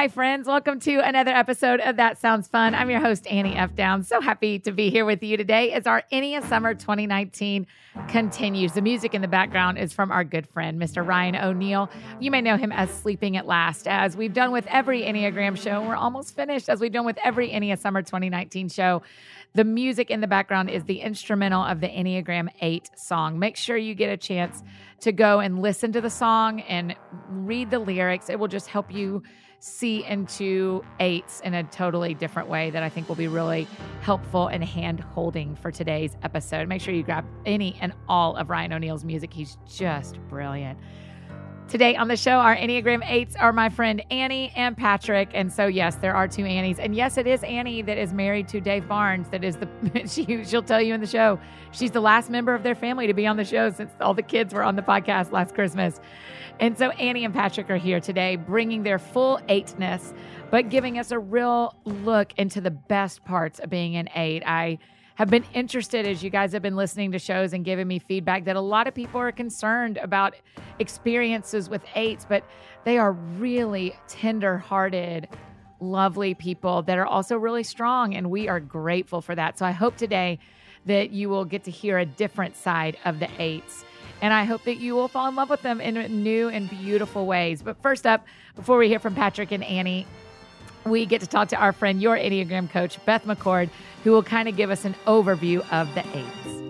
Hi, friends. Welcome to another episode of That Sounds Fun. I'm your host, Annie F. Downs. So happy to be here with you today as our Enneagram Summer 2019 continues. The music in the background is from our good friend, Mr. Ryan O'Neal. You may know him as Sleeping at Last. As we've done with every Enneagram show, we're almost finished, as we've done with every Enneagram Summer 2019 show. The music in the background is the instrumental of the Enneagram 8 song. Make sure you get a chance to go and listen to the song and read the lyrics. It will just help you see into eights in a totally different way that I think will be really helpful and hand holding for today's episode. Make sure you grab any and all of Ryan O'Neal's music. He's just brilliant. Today on the show, our Enneagram 8s are my friend Annie and Patrick. And so, yes, there are two Annies. And yes, it is Annie that is married to Dave Barnes. That is the, she, she'll tell you in the show, she's the last member of their family to be on the show since all the kids were on the podcast last Christmas. And so, Annie and Patrick are here today, bringing their full eightness, but giving us a real look into the best parts of being an eight. I have been interested as you guys have been listening to shows and giving me feedback that a lot of people are concerned about experiences with eights, but they are really tender hearted, lovely people that are also really strong. And we are grateful for that. So I hope today that you will get to hear a different side of the eights. And I hope that you will fall in love with them in new and beautiful ways. But first up, before we hear from Patrick and Annie, we get to talk to our friend, your Enneagram coach, Beth McCord, who will kind of give us an overview of the eights.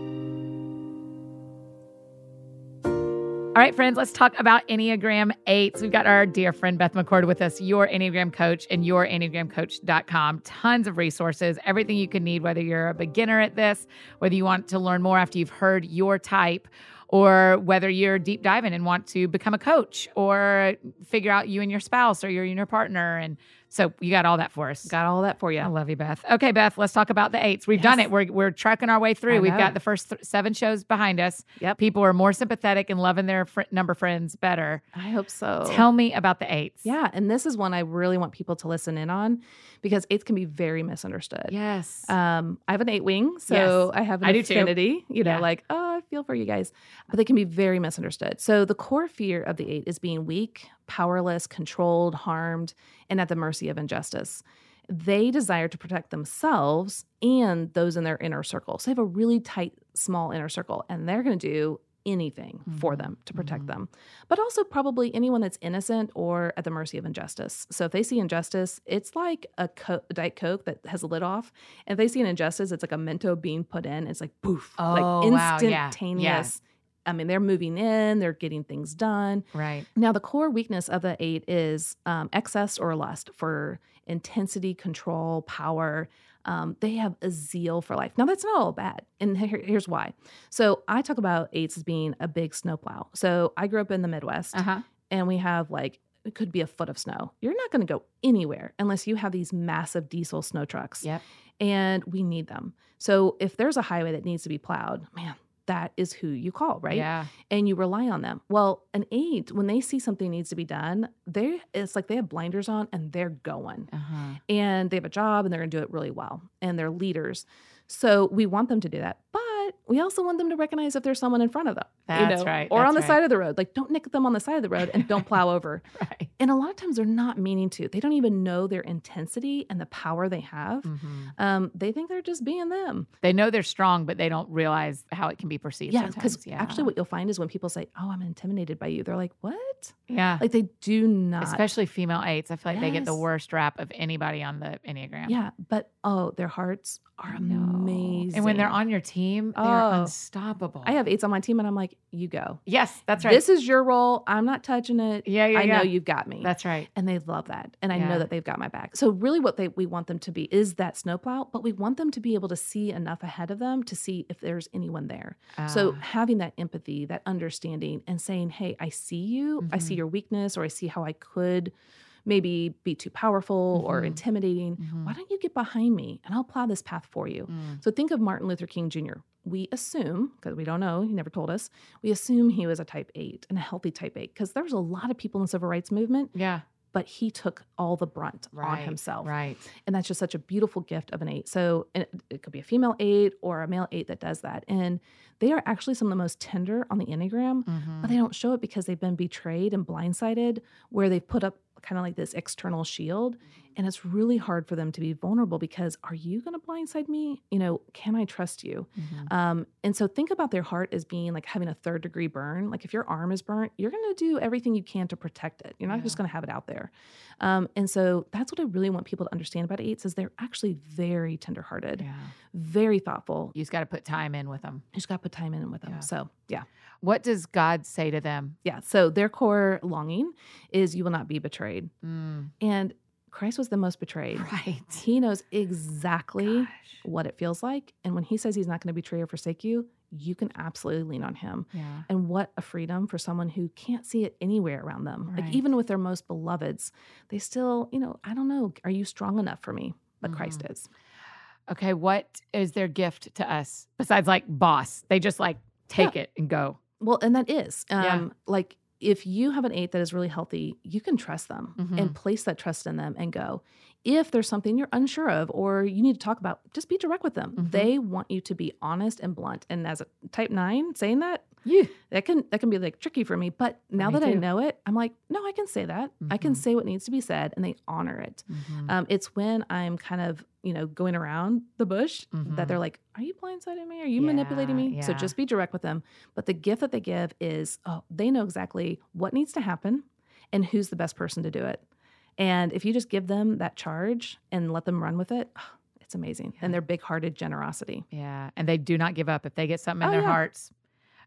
All right, friends, let's talk about Enneagram 8s. We've got our dear friend Beth McCord with us, your Enneagram coach and your EnneagramCoach.com. Tons of resources, everything you can need, whether you're a beginner at this, whether you want to learn more after you've heard your type, or whether you're deep diving and want to become a coach or figure out you and your spouse or you and your partner and so you got all that for us. Got all that for you. I love you, Beth. Okay, Beth, let's talk about the eights. We've yes. done it. We're, we're trucking our way through. We've got the first th- seven shows behind us. Yep. People are more sympathetic and loving their fr- number friends better. I hope so. Tell me about the eights. Yeah. And this is one I really want people to listen in on because eights can be very misunderstood. Yes. Um, I have an eight wing, so yes. I have an I affinity, you know, yeah. like, oh, I feel for you guys. But they can be very misunderstood. So the core fear of the eight is being weak, powerless, controlled, harmed, and at the mercy of injustice. They desire to protect themselves and those in their inner circle. So they have a really tight, small inner circle, and they're going to do anything mm-hmm. for them to protect mm-hmm. them, but also probably anyone that's innocent or at the mercy of injustice. So if they see injustice, it's like a, co- Diet Coke that has a lid off. And if they see an injustice, it's like a Mento being put in. It's like poof, oh, like instantaneous. Wow, yeah. Yeah I mean, they're moving in, they're getting things done. Right. Now, the core weakness of the eight is um, excess or lust for intensity, control, power. Um, they have a zeal for life. Now, that's not all bad. And here, here's why. So, I talk about eights as being a big snowplow. So, I grew up in the Midwest, uh-huh. and we have like, it could be a foot of snow. You're not going to go anywhere unless you have these massive diesel snow trucks. Yep. And we need them. So, if there's a highway that needs to be plowed, man, that is who you call, right? Yeah. And you rely on them. Well, an eight, when they see something needs to be done, they it's like they have blinders on and they're going. Uh-huh. And they have a job and they're going to do it really well. And they're leaders. So we want them to do that. But we also want them to recognize if there's someone in front of them. That's you know, right. Or on the right. side of the road. Like don't nick them on the side of the road and don't plow over. right. And a lot of times they're not meaning to. They don't even know their intensity and the power they have. Mm-hmm. Um, they think they're just being them. They know they're strong, but they don't realize how it can be perceived. Yeah, because yeah. actually, what you'll find is when people say, "Oh, I'm intimidated by you," they're like, "What?" Yeah, like they do not. Especially female eights, I feel like yes. they get the worst rap of anybody on the enneagram. Yeah, but oh, their hearts are amazing. And when they're on your team, they're oh, unstoppable. I have eights on my team, and I'm like, "You go." Yes, that's right. This is your role. I'm not touching it. Yeah, yeah. I yeah. know you've got me. That's right. And they love that, and I yeah. know that they've got my back. So really, what they we want them to be is that snowplow, but we want them to be able to see enough ahead of them to see if there's anyone there. So ah. having that empathy, that understanding, and saying, "Hey, I see you. Mm-hmm. I see mm-hmm. your weakness, or I see how I could." maybe be too powerful mm-hmm. or intimidating. Mm-hmm. Why don't you get behind me and I'll plow this path for you? Mm. So think of Martin Luther King Jr. We assume, because we don't know, he never told us, we assume he was a type 8 and a healthy type 8 because there was a lot of people in the civil rights movement. Yeah but he took all the brunt right, on himself. Right. And that's just such a beautiful gift of an eight. So it, it, could be a female eight or a male eight that does that. And they are actually some of the most tender on the Enneagram, mm-hmm. but they don't show it because they've been betrayed and blindsided, where they've put up kind of like this external shield. And it's really hard for them to be vulnerable because are you going to blindside me? You know, can I trust you? Mm-hmm. Um, and so think about their heart as being like having a third degree burn. Like if your arm is burnt, you're going to do everything you can to protect it. You're not yeah. just going to have it out there. Um, and so that's what I really want people to understand about eights is they're actually very tenderhearted, yeah. very thoughtful. You just got to put time in with them. You just got to put time in with them. Yeah. So yeah. What does God say to them? Yeah. So their core longing is you will not be betrayed. Mm. And Christ was the most betrayed. Right. He knows exactly Gosh. what it feels like. And when he says he's not going to betray or forsake you, you can absolutely lean on him. Yeah. And what a freedom for someone who can't see it anywhere around them. Right. Like even with their most beloveds, they still, you know, I don't know, are you strong enough for me? But mm-hmm. Christ is. Okay, what is their gift to us besides like boss? They just like take yeah. it and go. Well, and that is um, yeah. like if you have an eight that is really healthy, you can trust them mm-hmm. and place that trust in them and go. If there's something you're unsure of or you need to talk about, just be direct with them. Mm-hmm. They want you to be honest and blunt. And as a type nine, saying that, yeah, that can that can be like tricky for me. But now me that too. I know it, I'm like, no, I can say that. Mm-hmm. I can mm-hmm. say what needs to be said, and they honor it. Mm-hmm. Um, it's when I'm kind of you know going around the bush mm-hmm. that they're like, are you blindsiding me? Are you yeah, manipulating me? Yeah. So just be direct with them. But the gift that they give is, oh, they know exactly what needs to happen and who's the best person to do it. And if you just give them that charge and let them run with it. It's amazing. Yeah. And their big hearted generosity. Yeah. And they do not give up. If they get something in oh, their hearts,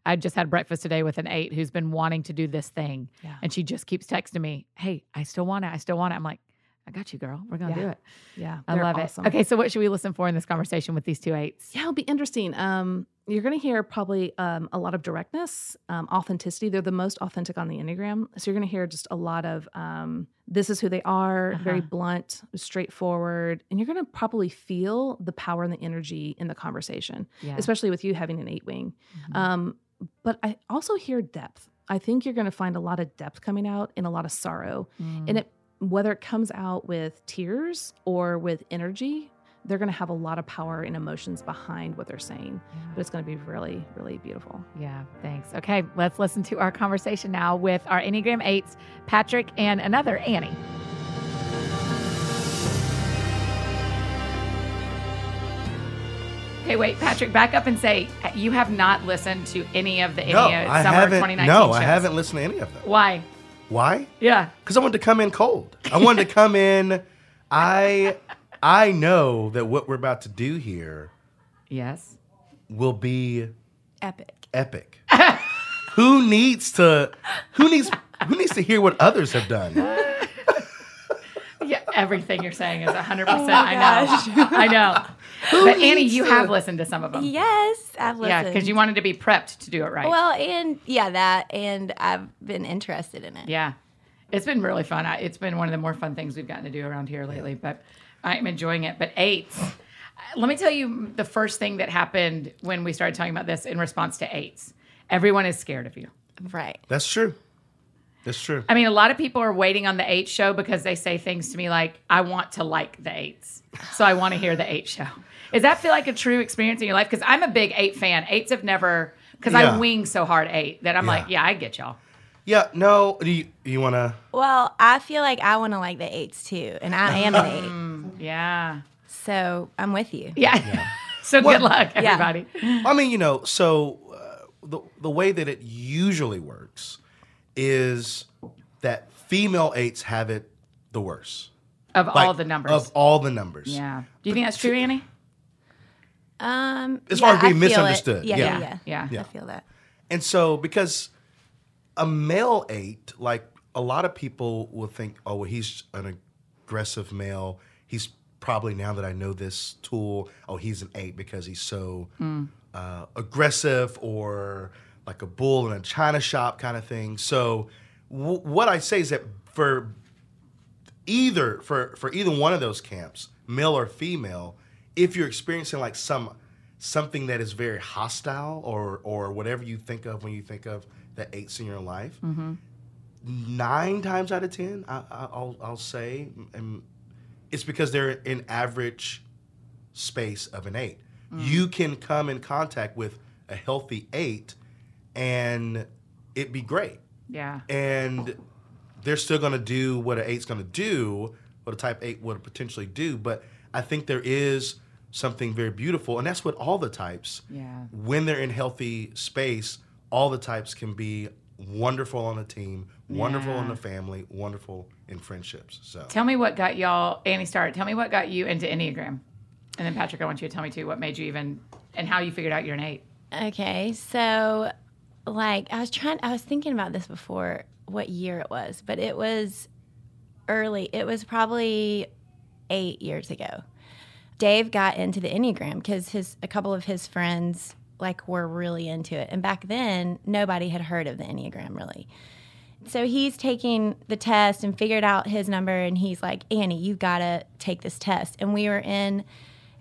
I just had breakfast today with an eight who's been wanting to do this thing. Yeah. And she just keeps texting me, Hey, I still want it. I still want it. I'm like, I got you, girl. We're gonna yeah. do it. Yeah, I love awesome. it. Okay, so what should we listen for in this conversation with these two eights? Yeah, it'll be interesting. Um, you're going to hear probably um, a lot of directness, um, authenticity. They're the most authentic on the Enneagram. So you're going to hear just a lot of um, this is who they are, uh-huh. very blunt, straightforward. And you're going to probably feel the power and the energy in the conversation, yeah. especially with you having an eight wing. Mm-hmm. Um, but I also hear depth. I think you're going to find a lot of depth coming out and a lot of sorrow. Mm. And it whether it comes out with tears or with energy, they're going to have a lot of power and emotions behind what they're saying. Yeah. But it's going to be really, really beautiful. Yeah, thanks. Okay, let's listen to our conversation now with our Enneagram 8s, Patrick and another Annie. Okay, wait, Patrick, back up and say uh, you have not listened to any of the no, Enneagram I Summer haven't, 2019 No, shows. I haven't listened to any of them. Why? Why? Yeah. Because I wanted to come in cold. I wanted to come in. I I know that what we're about to do here Yes. will be Epic. epic. who needs to who needs who needs to hear what others have done? Yeah, everything you're saying is 100%. I know. I know. but Annie, you to? have listened to some of them. Yes, I've listened. Yeah, because you wanted to be prepped to do it right. Well, and yeah, that, and I've been interested in it. Yeah, it's been really fun. It's been one of the more fun things we've gotten to do around here lately. But I'm enjoying it. But eights, uh, let me tell you the first thing that happened when we started talking about this in response to eights. Everyone is scared of you. Right. That's true. That's true. I mean, a lot of people are waiting on the eight show because they say things to me like, I want to like the eights. So I want to hear the eight show. Does that feel like a true experience in your life? Because I'm a big eight fan. Eights have never, because yeah. I wing so hard eight that I'm yeah. like, yeah, I get y'all. Yeah, no. Do you, you want to? Well, I feel like I want to like the eights too, and I am an eight. Mm, yeah. So I'm with you. Yeah. yeah. so well, good luck, everybody. Yeah. I mean, you know, so uh, the the way that it usually works is that female eights have it the worst of like, all the numbers. Of all the numbers. Yeah. Do you think that's true, Annie? Um, as far as being misunderstood. Yeah yeah. yeah, yeah, yeah. I feel that. And so, because a male eight, like a lot of people will think, oh, well, he's an aggressive male. He's probably now that I know this tool, oh, he's an eight because he's so mm. uh, aggressive or like a bull in a china shop kind of thing. So w- what I say is that for either for for either one of those camps, male or female, if you're experiencing like some something that is very hostile or or whatever you think of when you think of the eights in your life, mm-hmm. nine times out of ten, I, will I'll say, and it's because they're in average space of an eight. Mm. You can come in contact with a healthy eight and it'd be great. Yeah. And they're still going to do what an eight's going to do, what a type eight would potentially do. But I think there is something very beautiful, and that's what all the types. Yeah. When they're in healthy space, all the types can be wonderful on a team, wonderful Yeah. in the family, wonderful in friendships. So Tell me what got y'all, Annie, start. Tell me what got you into Enneagram. And then, Patrick, I want you to tell me too what made you even, and how you figured out you're an eight. Okay, so like I was trying, I was thinking about this before what year it was, but it was early. It was probably eight years ago. Dave got into the Enneagram because his a couple of his friends like were really into it, and back then nobody had heard of the Enneagram really. So he's taking the test and figured out his number, and he's like, Annie, you gotta take this test. And we were in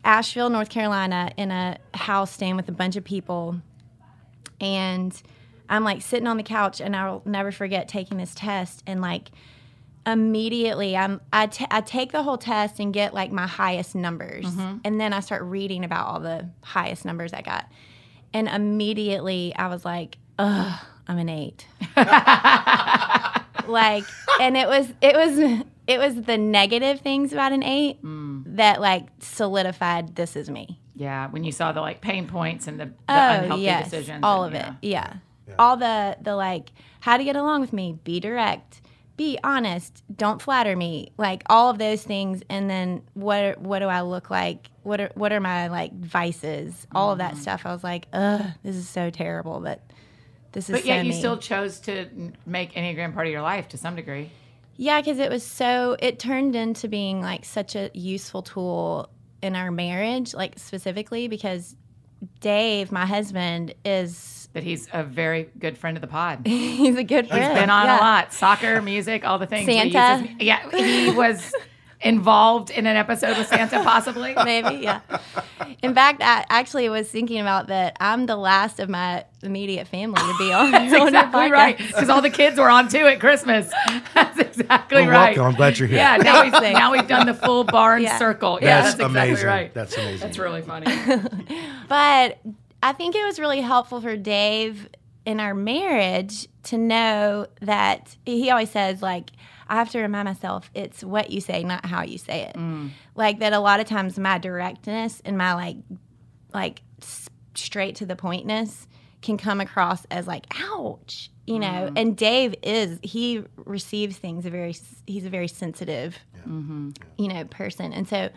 Asheville, North Carolina, in a house staying with a bunch of people. And I'm like sitting on the couch, and I'll never forget taking this test. And like immediately, I'm I, t- I take the whole test and get like my highest numbers, mm-hmm. and then I start reading about all the highest numbers I got. And immediately, I was like, "Ugh, I'm an eight. like, and it was it was it was the negative things about an eight mm. that like solidified this is me. Yeah, when you saw the like pain points and the, the Oh unhealthy yes, decisions. all and- of yeah. it. Yeah. all the the like how to get along with me, be direct, be honest, don't flatter me, like all of those things. And then what what do I look like? What are what are my like vices? All of Mm-hmm. that stuff. I was like, ugh, this is so terrible, but this is. But yet so you me. still chose to n- make Enneagram part of your life to some degree. Yeah, because it was so, it turned into being like such a useful tool in our marriage, like specifically because Dave, my husband, is, That he's a very good friend of the pod. he's a good friend. He's been on Yeah. a lot. Soccer, music, all the things. Santa. his- yeah, he was involved in an episode with Santa, possibly. Maybe, yeah. In fact, I actually was thinking about that. I'm the last of my immediate family to be on, That's on exactly right. Because all the kids were on too at Christmas. That's exactly Well, right. welcome. I'm glad you're here. Yeah, now we've, now we've done the full barn Yeah. circle. Yeah, That's, that's, exactly amazing. right. That's amazing. That's really funny. But I think it was really helpful for Dave in our marriage to know that he always says, like, I have to remind myself it's what you say, not how you say it. Mm. Like that a lot of times my directness and my like like s- straight to the pointness can come across as like ouch, you know. Mm. And Dave is he receives things a very he's a very sensitive mm-hmm. you know, person. And so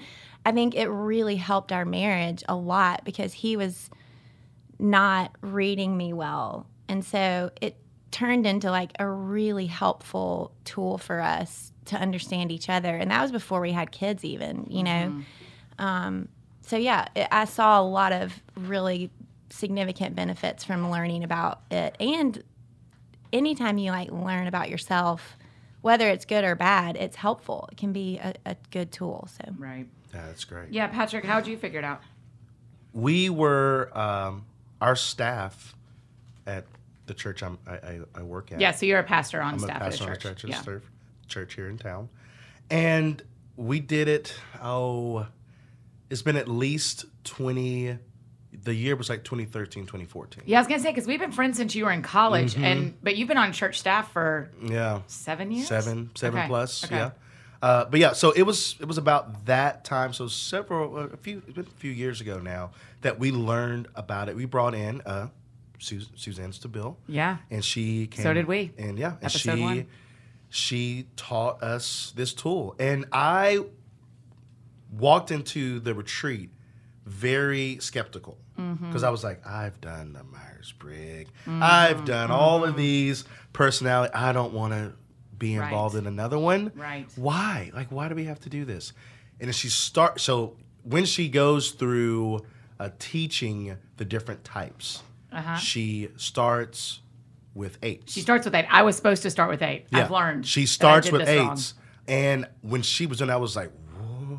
I think it really helped our marriage a lot because he was not reading me well. And so it turned into like a really helpful tool for us to understand each other. And that was before we had kids, even, you know. Um, so yeah, it, I saw a lot of really significant benefits from learning about it. And anytime you like learn about yourself, whether it's good or bad, it's helpful. It can be a, a good tool. So right. Yeah, that's great. Yeah, Patrick, how'd you figure it out? we were um, our staff at the church I'm, I, I, I work at. Yeah, so you're a pastor on I'm staff a pastor at on a a church. church, yeah. church, here in town, and we did it. Oh, it's been at least twenty. The year was like 2013, 2014. Yeah, I was gonna say because we've been friends since you were in college, and but you've been on church staff for Yeah, seven years. seven, seven Okay, plus. okay. Yeah. Uh, but yeah, so it was it was about that time. So several a few it's been a few years ago now that we learned about it. We brought in uh, Sus- Suzanne Stabile. Yeah. and she came. So did we. And yeah, and Episode she one. she taught us this tool, and I walked into the retreat very skeptical Mm-hmm. because I was like, I've done the Myers Briggs, I've done all of these personality. I don't want to be Right. involved in another one. Right. Why? Like, why do we have to do this? And she start. So when she goes through uh, teaching the different types, Uh-huh. she starts with eights. She starts with eight. I was supposed to start with eight. I've learned. She starts with this wrong. and when she was in, I was like?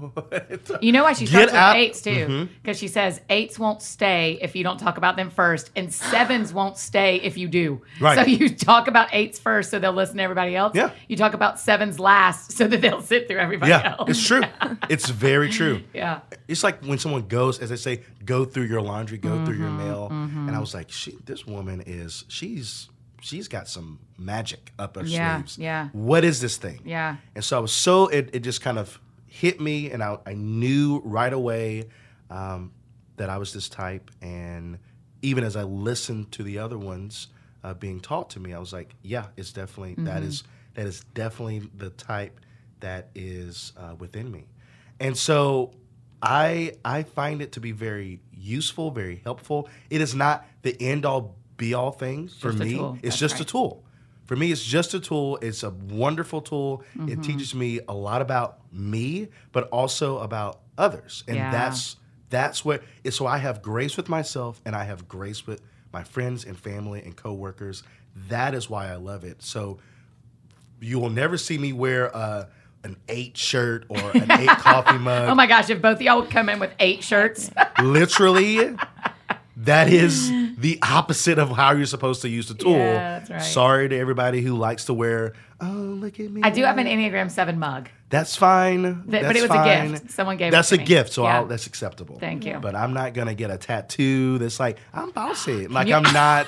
You know why she starts with eights too? Because she says eights won't stay if you don't talk about them first, and sevens won't stay if you do. Right. So you talk about eights first, so they'll listen to everybody else. Yeah. You talk about sevens last, so that they'll sit through everybody yeah, else. it's true. It's very true. Yeah. It's like when someone goes, as they say, go through your laundry, go through Mm-hmm, your mail. And I was like, she, this woman is, she's she's got some magic up her yeah, sleeves. Yeah. What is this thing? Yeah. And so I was so it, it just kind of hit me, and I, I knew right away um, that I was this type. And even as I listened to the other ones uh, being taught to me, I was like, yeah, it's definitely mm-hmm. that is that is definitely the type that is uh, within me. And so I I find it to be very useful, very helpful. It is not the end all be all thing for me. It's That's just right. a tool. For me, it's just a tool. It's a wonderful tool. Mm-hmm. It teaches me a lot about me, but also about others. And yeah. that's that's what so I have grace with myself and I have grace with my friends and family and coworkers. That is why I love it. So you will never see me wear a an eight shirt or an eight coffee mug. Oh my gosh, if both of y'all would come in with eight shirts. Literally, that is the opposite of how you're supposed to use the tool. Yeah, that's right. Sorry to everybody who likes to wear, oh, look at me. I do have an Enneagram 7 mug. That's fine. that's but it was fine. a gift. Someone gave that's it to me. That's a gift, so yeah. that's acceptable. Thank you. But I'm not gonna get a tattoo that's like I'm bossy. Like I'm not.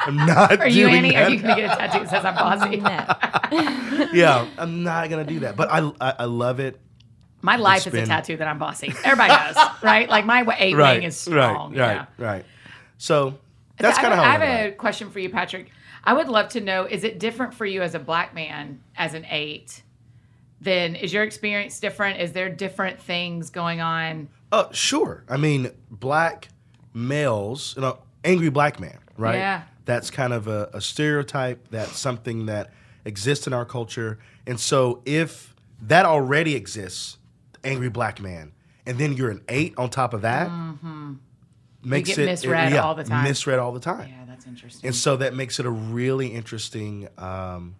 I'm not. Are you Annie? That. Are you gonna get a tattoo that says I'm bossy? No. yeah, I'm not gonna do that. But I I, I love it. My life is a tattoo that I'm bossy. Everybody does, right? Like my eight right, wing is strong. Right, right, yeah. right. So that's kind of how I have a question for you, Patrick. I would love to know: Is it different for you as a black man as an eight? Then is your experience different? Is there different things going on? Uh, sure. I mean, black males, you know, angry black man, right? Yeah. That's kind of a, a stereotype. That's something that exists in our culture. And so if that already exists, angry black man, and then you're an eight on top of that, mm-hmm. Makes it misread it, yeah, all the time. Misread all the time. Yeah, that's interesting. And so that makes it a really interesting um,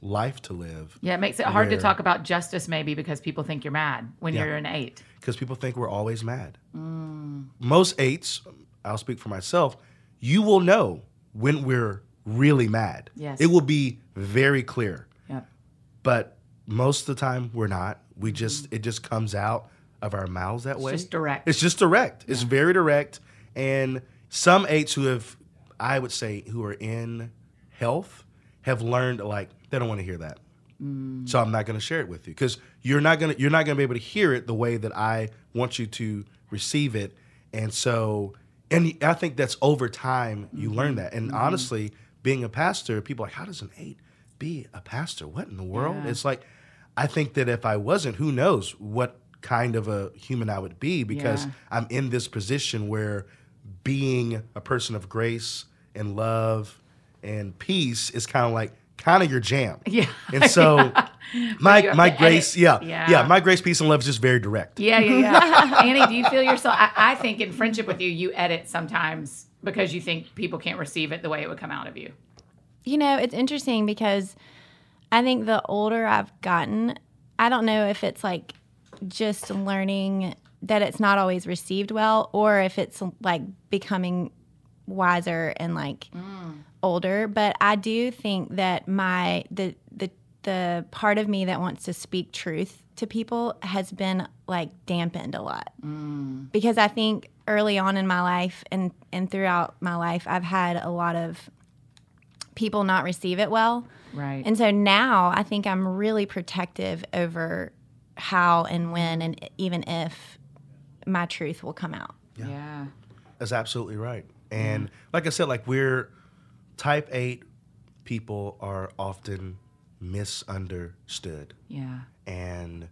life to live. Yeah, it makes it hard where, to talk about justice maybe because people think you're mad when yeah, you're an eight. Because people think we're always mad. Mm. Most eights, I'll speak for myself, you will know when we're really mad. Yes. It will be very clear. Yep. But most of the time we're not. We just mm. it just comes out of our mouths that it's way. It's just direct. It's just direct. Yeah. It's very direct. And some eights who have I would say who are in health have learned like they don't want to hear that. Mm. So I'm not going to share it with you because you're not going to you're not going to be able to hear it the way that I want you to receive it. And so and I think that's over time you mm-hmm. learn that. And mm-hmm. honestly, being a pastor, people are like, how does an eight be a pastor? What in the world? Yeah. It's like, I think that if I wasn't, who knows what kind of a human I would be because yeah. I'm in this position where being a person of grace and love and peace is kind of like kind of your jam. Yeah. And so yeah. my my grace, yeah, yeah, yeah, my grace, peace, and love is just very direct. Yeah, yeah, yeah. Annie, do you feel yourself? I, I think in friendship with you, you edit sometimes because you think people can't receive it the way it would come out of you. You know, it's interesting because I think the older I've gotten, I don't know if it's like just learning that it's not always received well or if it's like becoming wiser and like mm. older but i do think that my the the the part of me that wants to speak truth to people has been like dampened a lot mm. because i think early on in my life and and throughout my life i've had a lot of people not receive it well right and so now i think i'm really protective over how and when and even if my truth will come out yeah, yeah. that's absolutely right mm-hmm. and like I said, like we're type eight people are often misunderstood. Yeah. And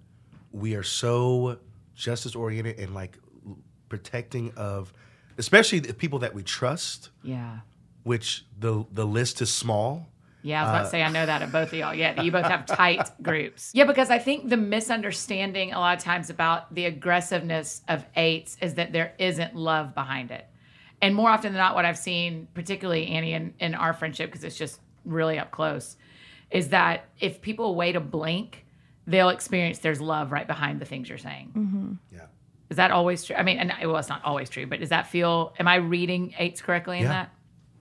we are so justice oriented and like protecting of especially the people that we trust. Yeah. Which the the list is small. Yeah, I was about uh, to say I know that of both of y'all. Yeah, you both have tight groups. Yeah, because I think the misunderstanding a lot of times about the aggressiveness of eights is that there isn't love behind it and more often than not, what I've seen, particularly Annie in, in our friendship, because it's just really up close, is that if people wait a blink, they'll experience there's love right behind the things you're saying. Mm-hmm. Yeah. Is that always true? I mean, and well, it's not always true, but does that feel? Am I reading eights correctly in yeah. that?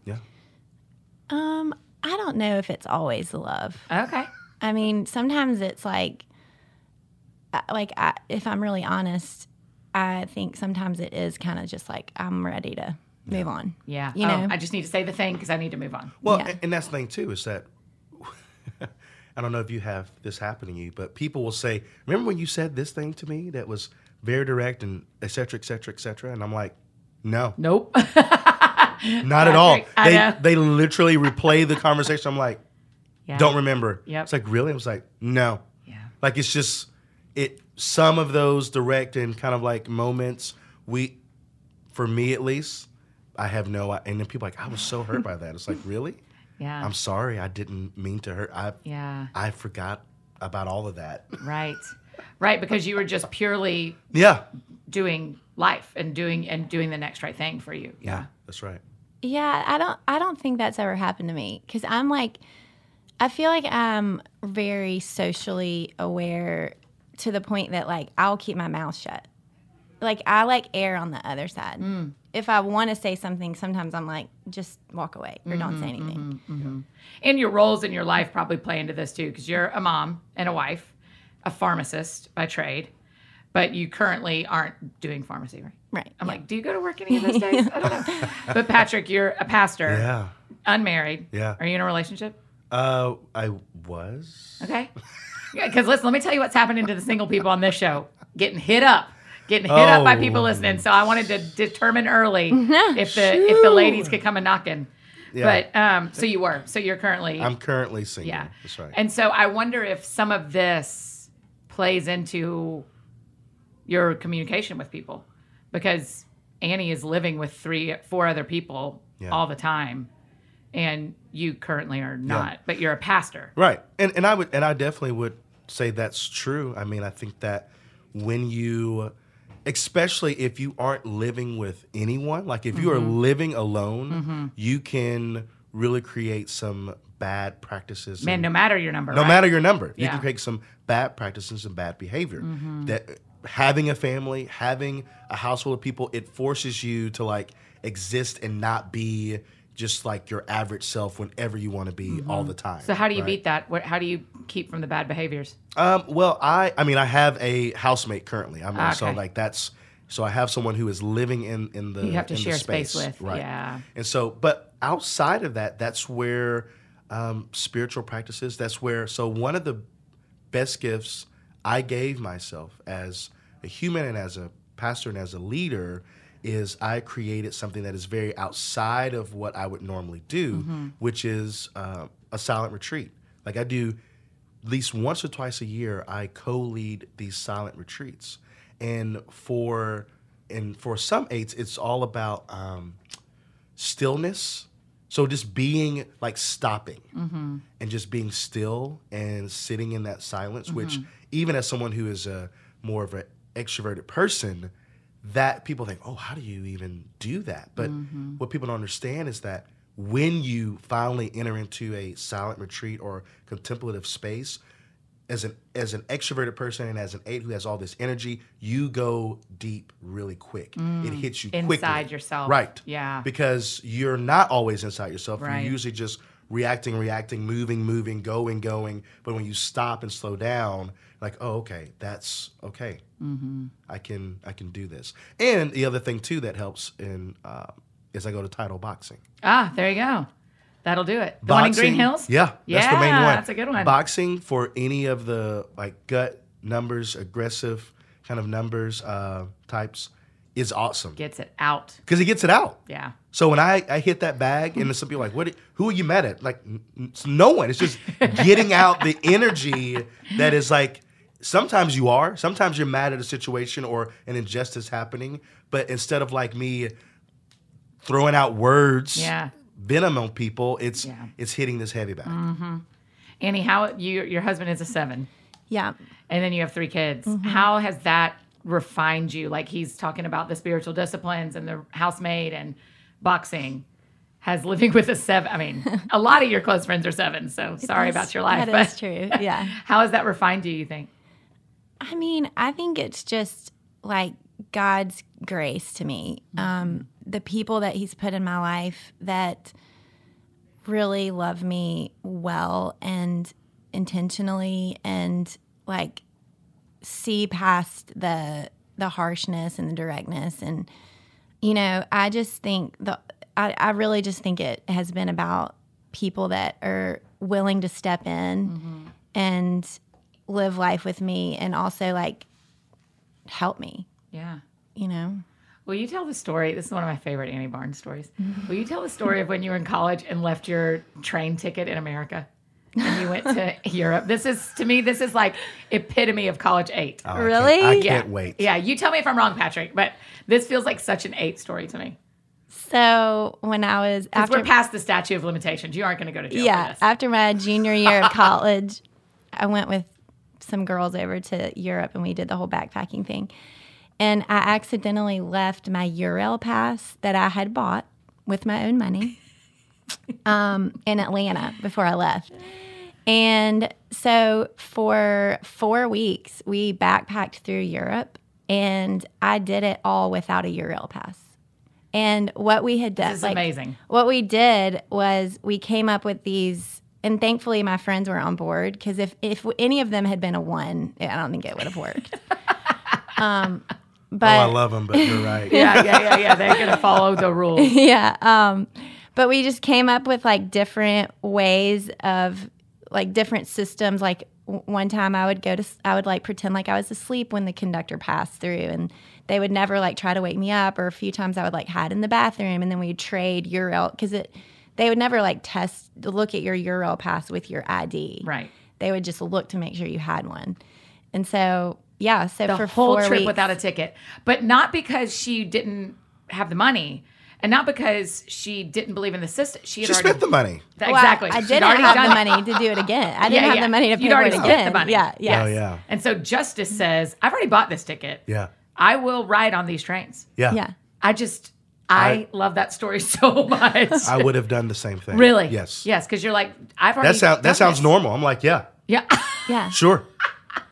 Yeah. Um, I don't know if it's always love. Okay. I mean, sometimes it's like, uh, like I, if I'm really honest, I think sometimes it is kind of just like I'm ready to move on. Yeah. You know, oh, I just need to say the thing because I need to move on. Well, yeah. and that's the thing too is that I don't know if you have this happen to you, but people will say, "Remember when you said this thing to me that was very direct and et cetera, et cetera, et cetera?" And I'm like, "No, nope, not at all." They they literally replay the conversation. I'm like, yeah. "Don't remember." Yep. It's like really? I was like, "No." Yeah. Like it's just it. Some of those direct and kind of like moments we, for me at least, I have no. And then people like, I was so hurt by that. It's like really. Yeah. I'm sorry. I didn't mean to hurt. I yeah. I forgot about all of that. Right. Right, because you were just purely yeah doing life and doing and doing the next right thing for you. Yeah, that's right. Yeah, I don't I don't think that's ever happened to me cuz I'm like I feel like I'm very socially aware to the point that like I'll keep my mouth shut. Like I like air on the other side. Mm if I want to say something, sometimes I'm like, just walk away or mm-hmm, don't say mm-hmm, anything. Mm-hmm, mm-hmm. And your roles in your life probably play into this too, because you're a mom and a wife, a pharmacist by trade, but you currently aren't doing pharmacy, right? Right. I'm yeah. like, do you go to work any of those days? I don't know. But Patrick, you're a pastor. Yeah. Unmarried. Yeah. Are you in a relationship? Uh, I was. Okay. Because listen, let me tell you what's happening to the single people on this show. Getting hit up getting hit oh. up by people oh. listening. So I wanted to determine early if the if the ladies could come and knocking. Yeah. But um, so you were. So you're currently. I'm currently single. Yeah, that's right. And so I wonder if some of this plays into your communication with people, because Annie is living with three, four other people yeah. all the time, and you currently are not. Yeah. But you're a pastor, right? And and I would and I definitely would say that's true. I mean, I think that when you especially if you aren't living with anyone. Like if mm-hmm. you are mm-hmm. living alone, mm-hmm. you can really create some bad practices. Man, and, no matter your number. No right? matter your number, yeah. you can create some bad practices and bad behavior. Mm-hmm. That having a family, having a house full of people, it forces you to like exist and not be just like your average self whenever you want to be mm-hmm. all the time. So how do you right? beat that? What, how do you keep from the bad behaviors? Um, well, I I mean I have a housemate currently. I'm okay. so like that's so I have someone who is living in in the you have to share space, space, with right. Yeah. And so, but outside of that, that's where um, spiritual practices. That's where so one of the best gifts I gave myself as a human and as a pastor and as a leader is I created something that is very outside of what I would normally do, mm-hmm. which is uh, a silent retreat. Like I do at least once or twice a year, I co-lead these silent retreats, and for and for some eights, it's all about um, stillness. So just being like stopping mm-hmm. and just being still and sitting in that silence, mm-hmm. which even as someone who is a more of an extroverted person, that people think, oh, how do you even do that? But mm-hmm. what people don't understand is that when you finally enter into a silent retreat or contemplative space, as an as an extroverted person and as an eight who has all this energy, you go deep really quick. Mm, it hits you inside quickly. yourself, right? Yeah, because you're not always inside yourself. Right. You're usually just reacting, reacting, moving, moving, going, going. But when you stop and slow down, like, oh, okay, that's okay. Mm-hmm. I can I can do this. And the other thing too that helps in uh, is I go to title boxing. Ah, there you go. That'll do it. The boxing, one in Green Hills. Yeah, yeah, that's the main one. That's a good one. Boxing for any of the like gut numbers, aggressive kind of numbers uh, types is awesome. Gets it out because he gets it out. Yeah. So when I, I hit that bag and some people are like, what? Who are you mad at? Like, n- no one. It's just getting out the energy that is like sometimes you are. Sometimes you're mad at a situation or an injustice happening. But instead of like me throwing out words, yeah. venom on people, it's yeah. it's hitting this heavy bag. Mm-hmm. Annie, how you your husband is a seven. Yeah. And then you have three kids. Mm-hmm. How has that refined you? Like he's talking about the spiritual disciplines and the housemaid and boxing has living with a seven. I mean, a lot of your close friends are seven. So sorry is, about your life. That is true. Yeah. how has that refined you? You think? I mean, I think it's just like God's grace to me. Mm-hmm. Um, the people that He's put in my life that really love me well and intentionally and like see past the the harshness and the directness and you know, I just think the I, I really just think it has been about people that are willing to step in mm-hmm. and live life with me and also like help me. Yeah. You know. Will you tell the story? This is one of my favorite Annie Barnes stories. Will you tell the story of when you were in college and left your train ticket in America? and you went to Europe. This is to me, this is like epitome of college eight. Oh, really? I can't, I can't yeah. wait. Yeah, you tell me if I'm wrong, Patrick, but this feels like such an eight story to me. So when I was after we're past the statute of limitations, you aren't going to go to jail. Yeah, after my junior year of college, I went with some girls over to Europe and we did the whole backpacking thing. And I accidentally left my Eurail pass that I had bought with my own money um, in Atlanta before I left. And so for four weeks, we backpacked through Europe, and I did it all without a Eurail pass. And what we had done, this is like, amazing. What we did was we came up with these, and thankfully my friends were on board because if if any of them had been a one, I don't think it would have worked. um, but oh, I love them, but you're right. yeah, yeah, yeah, yeah. They're gonna follow the rules. yeah. Um, but we just came up with like different ways of like different systems. Like one time I would go to, I would like pretend like I was asleep when the conductor passed through and they would never like try to wake me up. Or a few times I would like hide in the bathroom and then we'd trade Eurail because it, they would never like test, look at your Eurail pass with your ID. Right. They would just look to make sure you had one. And so, yeah, so the for whole trip weeks, without a ticket, but not because she didn't have the money and not because she didn't believe in the system. She had she already spent the money. Well, exactly. I, I didn't have the money to do it again. I didn't yeah, have yeah. the money to pay You'd for it again. The money. Yeah, yeah. Oh, yeah. And so Justice says, "I've already bought this ticket. Yeah, I will ride on these trains. Yeah, yeah. I just." I, I, love that story so much. I would have done the same thing. Really? Yes. Yes, because you're like, I've already. That, sound, that sounds this. normal. I'm like, yeah. Yeah. Yeah. Sure.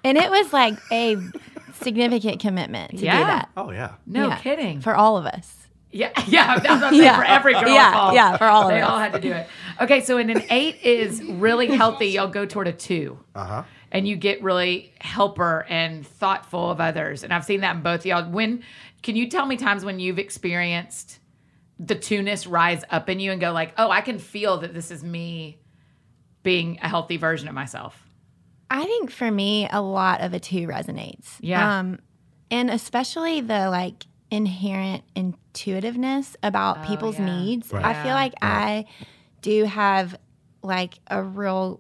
And it was like a significant commitment to yeah. do that. Oh yeah. No yeah. kidding. For all of us. Yeah, yeah, that's what yeah. for every girl yeah, involved. Yeah, for all of us. they us. all had to do it. Okay, so in an eight is really healthy, you'll go toward a two. Uh-huh. And you get really helper and thoughtful of others. And I've seen that in both y'all. When can you tell me times when you've experienced the two-ness rise up in you and go like, oh, I can feel that this is me being a healthy version of myself? I think for me, a lot of a two resonates. Yeah. Um, and especially the like inherent intuitiveness about Oh, people's yeah. needs. Right. I feel like I do have like a real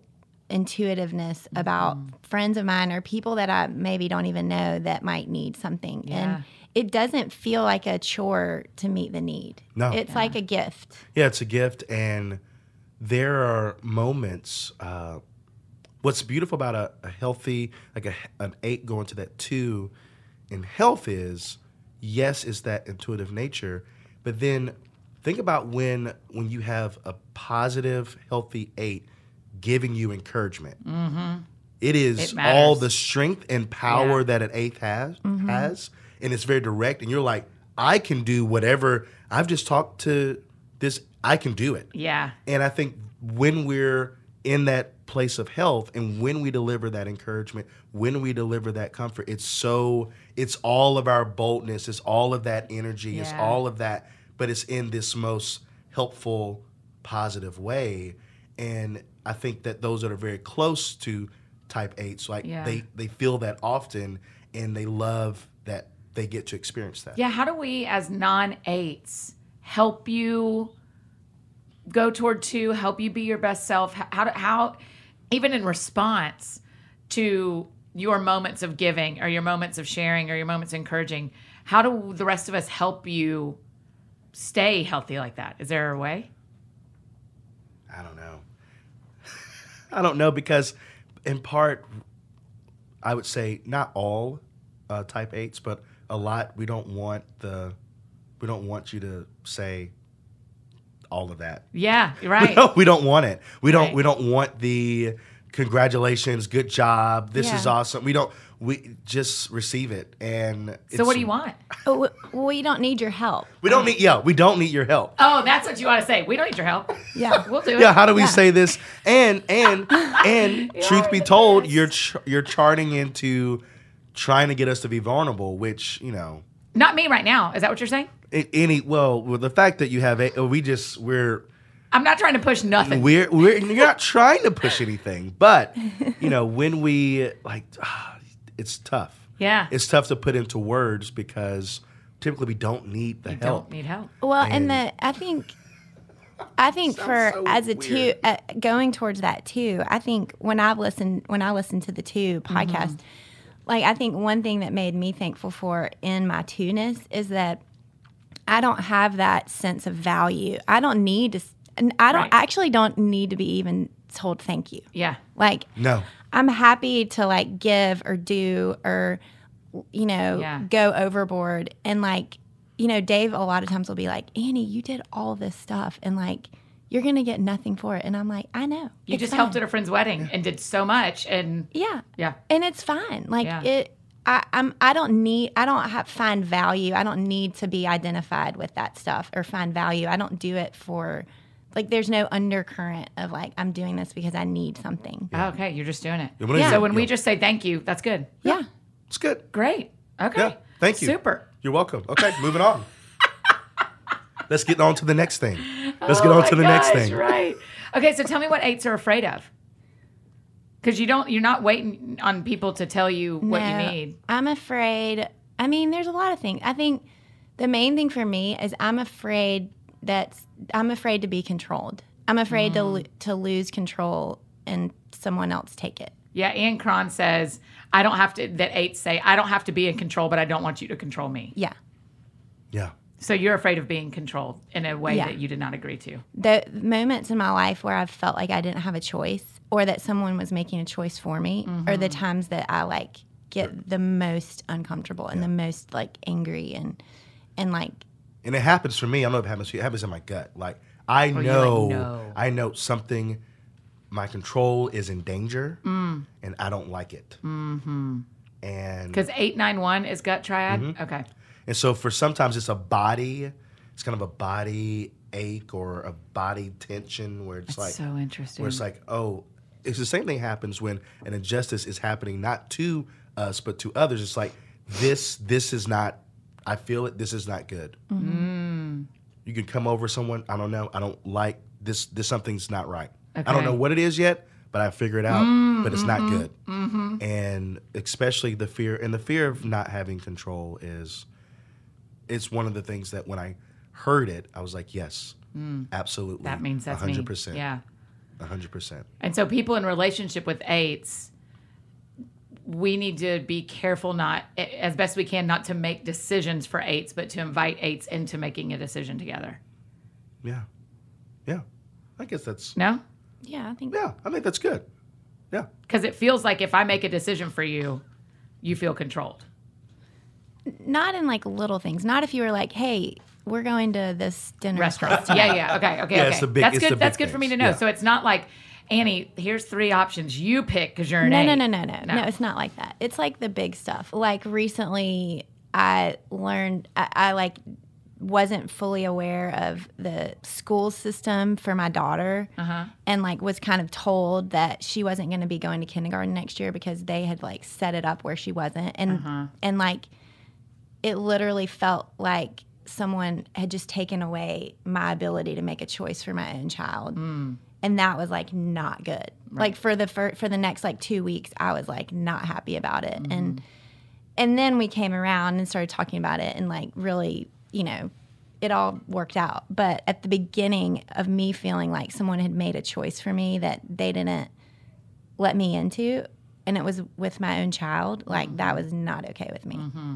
intuitiveness about Mm-hmm. friends of mine or people that I maybe don't even know that might need something. Yeah. And it doesn't feel like a chore to meet the need. No. It's like a gift. Yeah, it's a gift, and there are moments. Uh, what's beautiful about a, a healthy, like a, an eight going to that two in health is, yes, it's that intuitive nature, but then think about when when you have a positive, healthy eight giving you encouragement. Mm-hmm. It is It all the strength and power Yeah. that an eighth has has, and it's very direct. And you're like, I can do whatever. I've just talked to this. I can do it. Yeah. And I think when we're in that place of health and when we deliver that encouragement, when we deliver that comfort, it's so, it's all of our boldness, it's all of that energy, it's all of that, but it's in this most helpful, positive way. And I think that those that are very close to type eights, like Yeah. they, they feel that often and they love they get to experience that. Yeah, how do we as non eights help you go toward two, help you be your best self? How, how, do- how even in response to your moments of giving or your moments of sharing or your moments of encouraging, how do the rest of us help you stay healthy like that? Is there a way? I don't know. I don't know because, in part, I would say not all uh, type eights, but a lot. We don't want the, we don't want you to say all of that. Yeah, you're We right. don't, we don't want it. We don't. Right. We don't want the congratulations, good job, this is awesome. We don't. We just receive it, and so what do you want? Oh, we don't need your help. We don't need. Yeah, we don't need your help. Oh, that's what you want to say. We don't need your help. Yeah. We'll do it. yeah how do we Yeah. say this and and and truth be told you're ch- you're charting into trying to get us to be vulnerable which you know Not me right now. Is that what you're saying? Any well, with the fact that you have a, we just we're. I'm not trying to push nothing. We're we're you're not trying to push anything, but you know when we like, ah, it's tough. Yeah, it's tough to put into words because typically we don't need the you help. Don't need help. Well, and, and the I think I think for so as a two uh, going towards that too. I think when I've listened when I listened to the two podcast, mm-hmm. Like I think one thing that made me thankful for in my two-ness is that I don't have that sense of value. I don't need to. I don't right. actually don't need to be even told thank you. Yeah. Like no. I'm happy to like give or do or you know yeah. go overboard and like you know, Dave a lot of times will be like, Annie, you did all this stuff and like you're gonna get nothing for it. And I'm like, I know. You just fine. helped at a friend's wedding and did so much and Yeah. Yeah. And it's fine. Like yeah. it I, I'm I don't need I don't have find value. I don't need to be identified with that stuff or find value. I don't do it for like there's no undercurrent of like I'm doing this because I need something. Yeah. okay, you're just doing it. Yeah. So when we just say thank you, that's good. Yeah. It's good. Great. Okay. Yeah. Thank you. Super. You're welcome. Okay, moving on. Let's get on to the next thing. Let's oh get on to the gosh, next thing. Right. Okay, so tell me what eights are afraid of. Because you don't, you're not waiting on people to tell you what no, you need. I'm afraid. I mean, there's a lot of things. I think the main thing for me is I'm afraid that I'm afraid to be controlled. I'm afraid mm. to to lose control and someone else take it. Yeah, Ian Cron says I don't have to. That eights say I don't have to be in control, but I don't want you to control me. Yeah. Yeah. So you're afraid of being controlled in a way yeah. that you did not agree to. The moments in my life where I've felt like I didn't have a choice or that someone was making a choice for me mm-hmm. are the times that I like get the most uncomfortable and yeah. the most like angry and and like and it happens for me. I don't know if it happens for you. It happens in my gut. Like I know, like, no. I know something. My control is in danger, mm. and I don't like it. Mm-hmm. And because eight nine one is gut triad. Mm-hmm. Okay. And so for sometimes it's a body, it's kind of a body ache or a body tension where it's That's like so interesting. Where it's like, oh, it's the same thing happens when an injustice is happening not to us but to others. It's like this this is not I feel it, this is not good. Mm-hmm. You can come over someone, I don't know, I don't like this this something's not right. Okay. I don't know what it is yet, but I figure it out, mm-hmm. but it's not mm-hmm. good. Mm-hmm. And especially the fear and the fear of not having control is it's one of the things that when I heard it, I was like, yes, mm. absolutely. That means that's 100%. Me. Yeah. 100%. And so people in relationship with eights, we need to be careful not as best we can not to make decisions for eights, but to invite eights into making a decision together. Yeah. Yeah. I guess that's No? Yeah, I think Yeah, I think that's good. Yeah. Cuz it feels like if I make a decision for you, you feel controlled not in like little things. Not if you were like, hey, we're going to this dinner restaurant. yeah, yeah. Okay, okay, yeah, okay. Big, that's good. That's good things. for me to know. Yeah. So it's not like Annie. Here's three options. You pick because you're an no, eight. no, no, no, no, no. It's not like that. It's like the big stuff. Like recently, I learned. I, I like wasn't fully aware of the school system for my daughter uh-huh. and like was kind of told that she wasn't going to be going to kindergarten next year because they had like set it up where she wasn't and uh-huh. and like it literally felt like someone had just taken away my ability to make a choice for my own child. Mm. And that was like not good. Right. Like for the for, for the next like 2 weeks I was like not happy about it. Mm-hmm. And and then we came around and started talking about it and like really, you know, it all worked out. But at the beginning of me feeling like someone had made a choice for me that they didn't let me into and it was with my own child, like mm-hmm. that was not okay with me. Mm-hmm.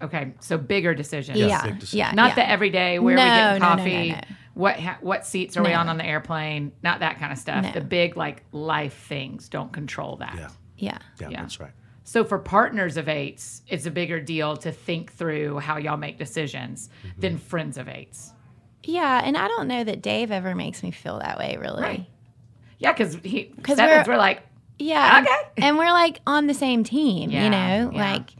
Okay, so bigger decisions. Yeah, yeah, yeah Not yeah. the everyday where no, we get coffee. No, no, what ha- what seats are we on on the airplane? Not that kind of stuff. The big like life things don't control that. Yeah. Yeah. Yeah, yeah. that's right. So for partners of eights, it's a bigger deal to think through how y'all make decisions mm-hmm. than friends of eights. Yeah, and I don't know that Dave ever makes me feel that way, really. Right. Yeah, because he because we're, we're, like, yeah, okay, and we're like on the same team, yeah, you know, yeah. like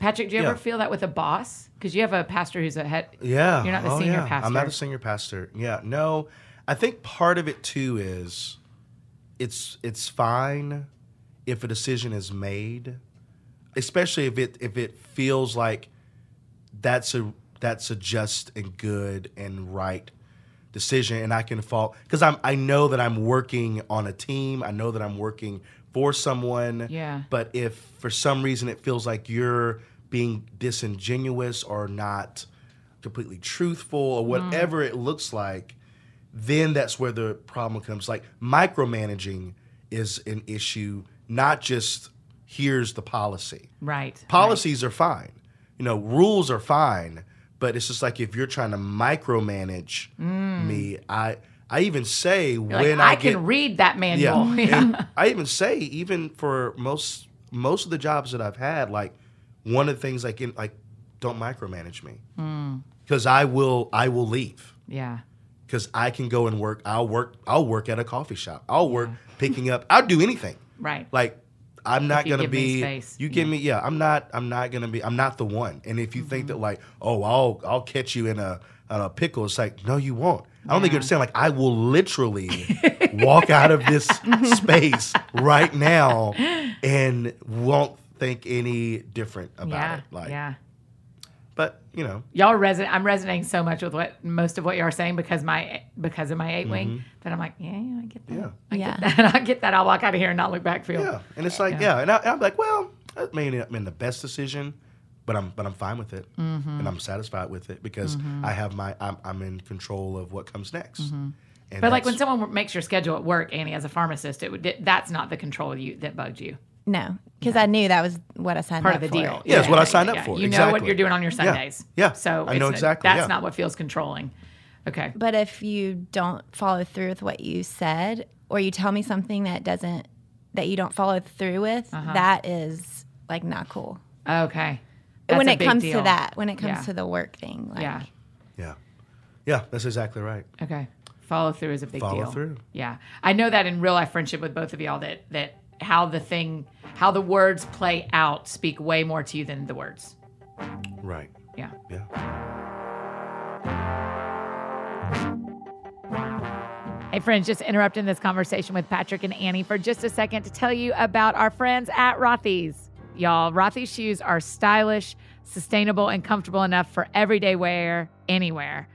Patrick, do you yeah. ever feel that with a boss? Because you have a pastor who's a head. Yeah. You're not the oh, senior yeah. pastor. I'm not a senior pastor. Yeah. No, I think part of it too is it's it's fine if a decision is made, especially if it if it feels like that's a that's a just and good and right decision and I can fall because I'm I know that I'm working on a team. I know that I'm working for someone. Yeah. But if for some reason it feels like you're being disingenuous or not completely truthful or whatever mm. it looks like, then that's where the problem comes. Like micromanaging is an issue, not just here's the policy. Right. Policies right. are fine. You know, rules are fine, but it's just like if you're trying to micromanage mm. me, I I even say you're when like, I, I get, can read that manual. Yeah, yeah. I even say even for most most of the jobs that I've had, like one of the things like in like don't micromanage me because mm. I will I will leave. Yeah. Because I can go and work. I'll work. I'll work at a coffee shop. I'll work yeah. picking up. I'll do anything. Right. Like I'm not gonna be. You give yeah. me. Yeah. I'm not. I'm not gonna be. I'm not the one. And if you mm-hmm. think that like, oh, I'll I'll catch you in a in a pickle, it's like, no, you won't. I don't yeah. think you're understand. Like, I will literally walk out of this space right now and won't think any different about yeah. it. Like, yeah. But you know, y'all resonate. I'm resonating so much with what most of what you are saying because my because of my 8 wing mm-hmm. that I'm like, yeah, I get that. Yeah, I yeah. get that. I get that. I'll walk out of here and not look back. Feel. Yeah, and it's like, yeah, yeah. And, I, am like, well, I may have been the best decision, but I'm but I'm fine with it, mm-hmm. and I'm satisfied with it because mm-hmm. I have my I'm, I'm in control of what comes next. Mm-hmm. but like when someone makes your schedule at work, Annie, as a pharmacist, it would that's not the control you that bugged you. No, because I knew that was what I signed part up of the for. deal. Yeah, it's what I signed up for. You exactly. know what you're doing on your Sundays. Yeah, yeah. so I know exactly. that's yeah. not what feels controlling. Okay, but if you don't follow through with what you said, or you tell me something that doesn't that you don't follow through with, uh-huh. that is like not cool. Okay, that's when it comes deal. to that, when it comes yeah. to the work thing, like, yeah, yeah, yeah, that's exactly right. Okay, follow through is a big follow deal. Follow through. Yeah, I know that in real life friendship with both of y'all that that how the thing how the words play out speak way more to you than the words. Right. Yeah. Yeah. Hey, friends, just interrupting this conversation with Patrick and Annie for just a second to tell you about our friends at Rothy's. Y'all, Rothy's shoes are stylish, sustainable, and comfortable enough for everyday wear anywhere.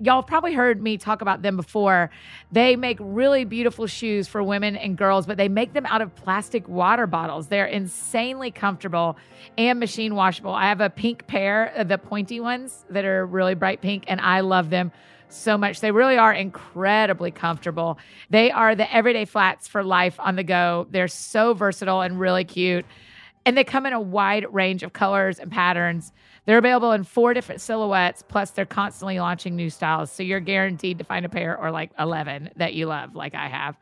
Y'all probably heard me talk about them before. They make really beautiful shoes for women and girls, but they make them out of plastic water bottles. They're insanely comfortable and machine washable. I have a pink pair, uh, the pointy ones that are really bright pink, and I love them so much. They really are incredibly comfortable. They are the everyday flats for life on the go. They're so versatile and really cute. And they come in a wide range of colors and patterns. They're available in four different silhouettes, plus they're constantly launching new styles. So you're guaranteed to find a pair or like 11 that you love, like I have.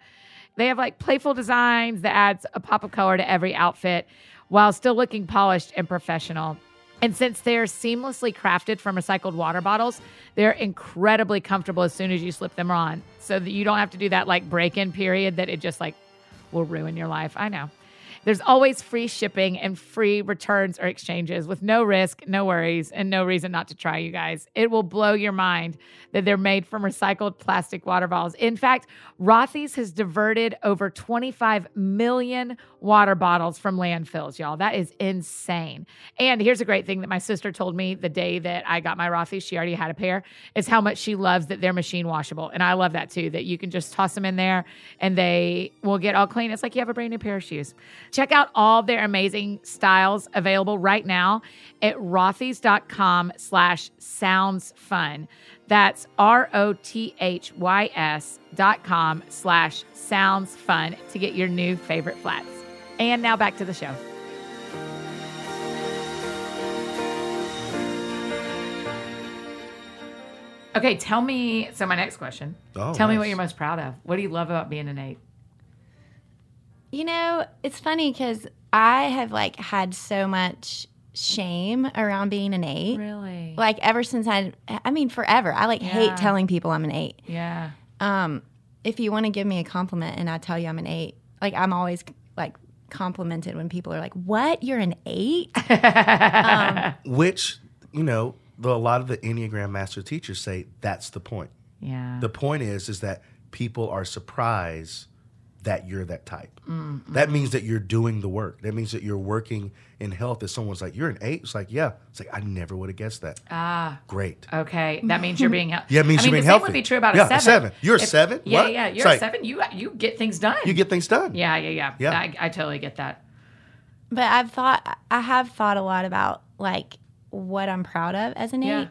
They have like playful designs that adds a pop of color to every outfit while still looking polished and professional. And since they're seamlessly crafted from recycled water bottles, they're incredibly comfortable as soon as you slip them on. So that you don't have to do that like break in period that it just like will ruin your life. I know. There's always free shipping and free returns or exchanges with no risk, no worries, and no reason not to try, you guys. It will blow your mind that they're made from recycled plastic water bottles. In fact, Rothy's has diverted over 25 million water bottles from landfills, y'all. That is insane. And here's a great thing that my sister told me the day that I got my Rothy's, she already had a pair, is how much she loves that they're machine washable. And I love that too, that you can just toss them in there and they will get all clean. It's like you have a brand new pair of shoes. Check out all their amazing styles available right now at rothys.com slash sounds fun. That's R-O-T-H-Y-S dot com slash sounds fun to get your new favorite flats. And now back to the show. Okay, tell me. So, my next question. Oh, tell nice. me what you're most proud of. What do you love about being an eight? You know, it's funny because I have like had so much shame around being an eight. Really? Like ever since I, I mean, forever. I like yeah. hate telling people I'm an eight. Yeah. Um, if you want to give me a compliment and I tell you I'm an eight, like I'm always like complimented when people are like, "What? You're an eight? um, Which you know, the, a lot of the Enneagram master teachers say that's the point. Yeah. The point is, is that people are surprised that you're that type. Mm-hmm. That means that you're doing the work. That means that you're working in health. If someone's like, "You're an eight, it's like, yeah. It's like I never would have guessed that. Ah, great. Okay, that means you're being. healthy. yeah, it means I you're mean, being the healthy. Same would be true about yeah, a seven. A seven. You're a seven. Yeah, what? yeah. You're It's a like, seven. You you get things done. You get things done. Yeah, yeah, yeah. Yeah. I, I totally get that. But I've thought I have thought a lot about like what I'm proud of as an Yeah. eight,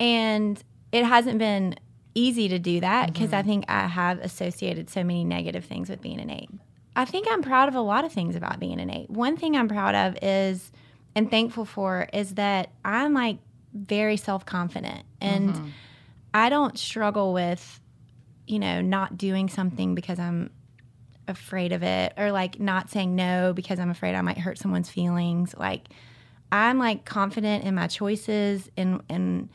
and it hasn't been easy to do that because I mm-hmm. think I have associated so many negative things with being an eight. I think I'm proud of a lot of things about being an eight. One thing I'm proud of is and thankful for is that I'm like very self confident and mm-hmm. I don't struggle with, you know, not doing something because I'm afraid of it or like not saying no because I'm afraid I might hurt someone's feelings. Like I'm like confident in my choices and and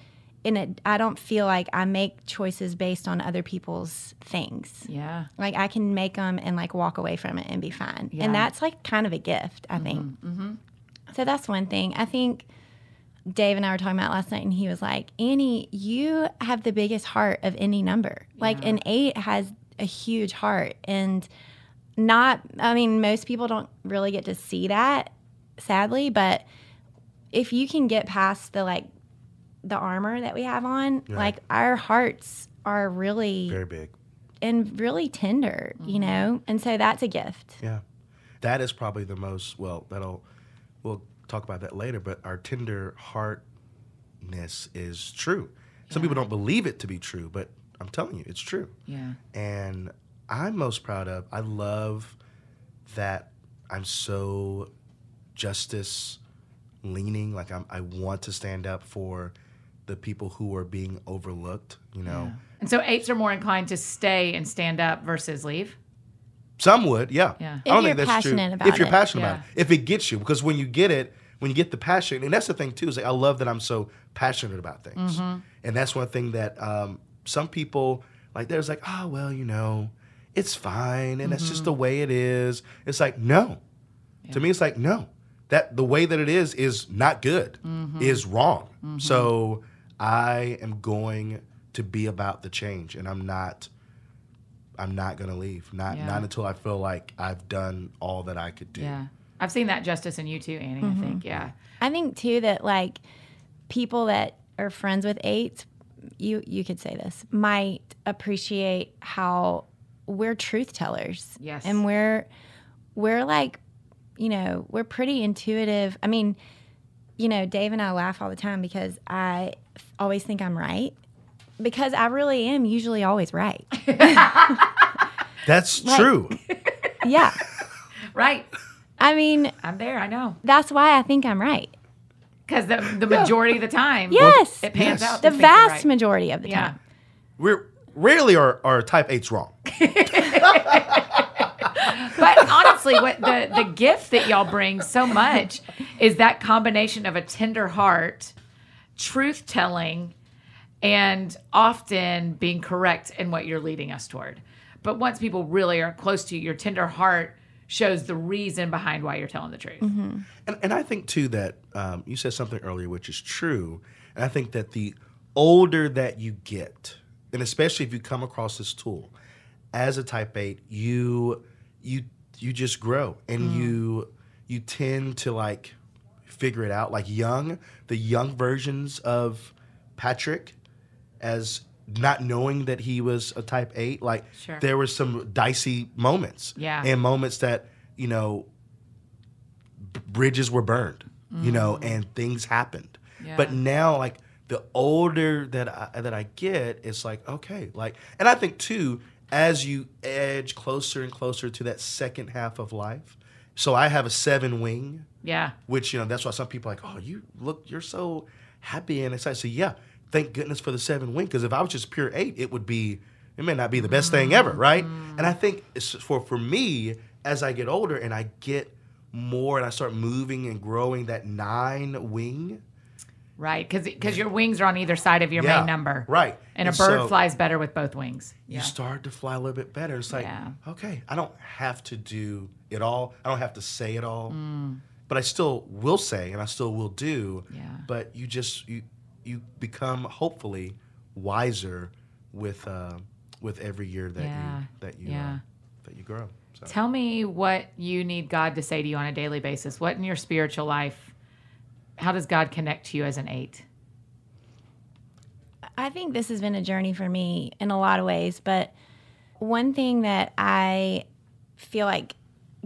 in it I don't feel like I make choices based on other people's things. Yeah. Like I can make them and like walk away from it and be fine. Yeah. And that's like kind of a gift, I mm-hmm, think. Mm-hmm. So that's one thing. I think Dave and I were talking about last night, and he was like, Annie, you have the biggest heart of any number. Like an eight has a huge heart. And not, I mean, most people don't really get to see that, sadly, but if you can get past the like, the armor that we have on, like our hearts are really Very big. and really tender, you mm-hmm. know? And so that's a gift. Yeah. That is probably the most, well, that'll, we'll talk about that later, but our tender heartness is true. Some people don't believe it to be true, but I'm telling you, it's true. Yeah. And I'm most proud of, I love that I'm so justice leaning. Like I'm, I want to stand up for the people who are being overlooked, you know? And so eights are more inclined to stay and stand up versus leave. Some would, yeah. Yeah. I don't If think you're that's true. passionate about if you're it. passionate Yeah. about it, if it gets you, because when you get it, when you get the passion, and that's the thing too, is like I love that I'm so passionate about things, Mm-hmm. and that's one thing that um, some people like. There's like, oh well, you know, it's fine, and that's just Mm-hmm. the way it is. It's like no, to me, it's like no, that the way that it is is not good, Mm-hmm. is wrong. So I am going to be about the change, and I'm not. I'm not gonna leave. Not Yeah. not until I feel like I've done all that I could do. Yeah. I've seen that justice in you too, Annie. I mm-hmm. think. Yeah. I think too that like people that are friends with eights, you you could say this, might appreciate how we're truth tellers. Yes. And we're we're like, you know, we're pretty intuitive. I mean, you know, Dave and I laugh all the time because I always think I'm right. Because I really am usually always right. That's true. yeah. Right. I mean, I'm there. I know. that's why I think I'm right. Because the, the majority of the time, Yes. it pans Yes. out. The to think you're vast right. majority of the Yeah. time. We're rarely are, are type eights wrong. But honestly, what the the gift that y'all bring so much is that combination of a tender heart, truth telling, and often being correct in what you're leading us toward. But once people really are close to you, your tender heart shows the reason behind why you're telling the truth. And, and I think too that um, you said something earlier, which is true. And I think that the older that you get, and especially if you come across this tool as a type eight, you you you just grow and you you tend to like figure it out. Like young, the young versions of Patrick, as not knowing that he was a type eight, like Sure. there were some dicey moments. Yeah. And moments that, you know, b- bridges were burned, you know, mm-hmm. and things happened. Yeah. But now, like the older that I, that I get, it's like okay, like, and I think too, as you edge closer and closer to that second half of life. So I have a seven wing, Yeah. which you know that's why some people are like, oh, you look, you're so happy and excited. So yeah, thank goodness for the seven wing because if I was just pure eight, it would be, it may not be the best thing ever, right? And I think it's for for me as I get older and I get more and I start moving and growing that nine wing. Right. Because your wings are on either side of your Yeah, main number. right. And, And a bird so- flies better with both wings. you start to fly a little bit better. It's like, Yeah. okay, I don't have to do it all. I don't have to say it all, Mm. But I still will say and I still will do. Yeah. But you just you you become hopefully wiser with uh, with every year that Yeah. you that you. Yeah. Uh, that you grow. So. Tell me what you need God to say to you on a daily basis. What in your spiritual life? How does God connect to you as an eight? I think this has been a journey for me in a lot of ways, but one thing that I feel like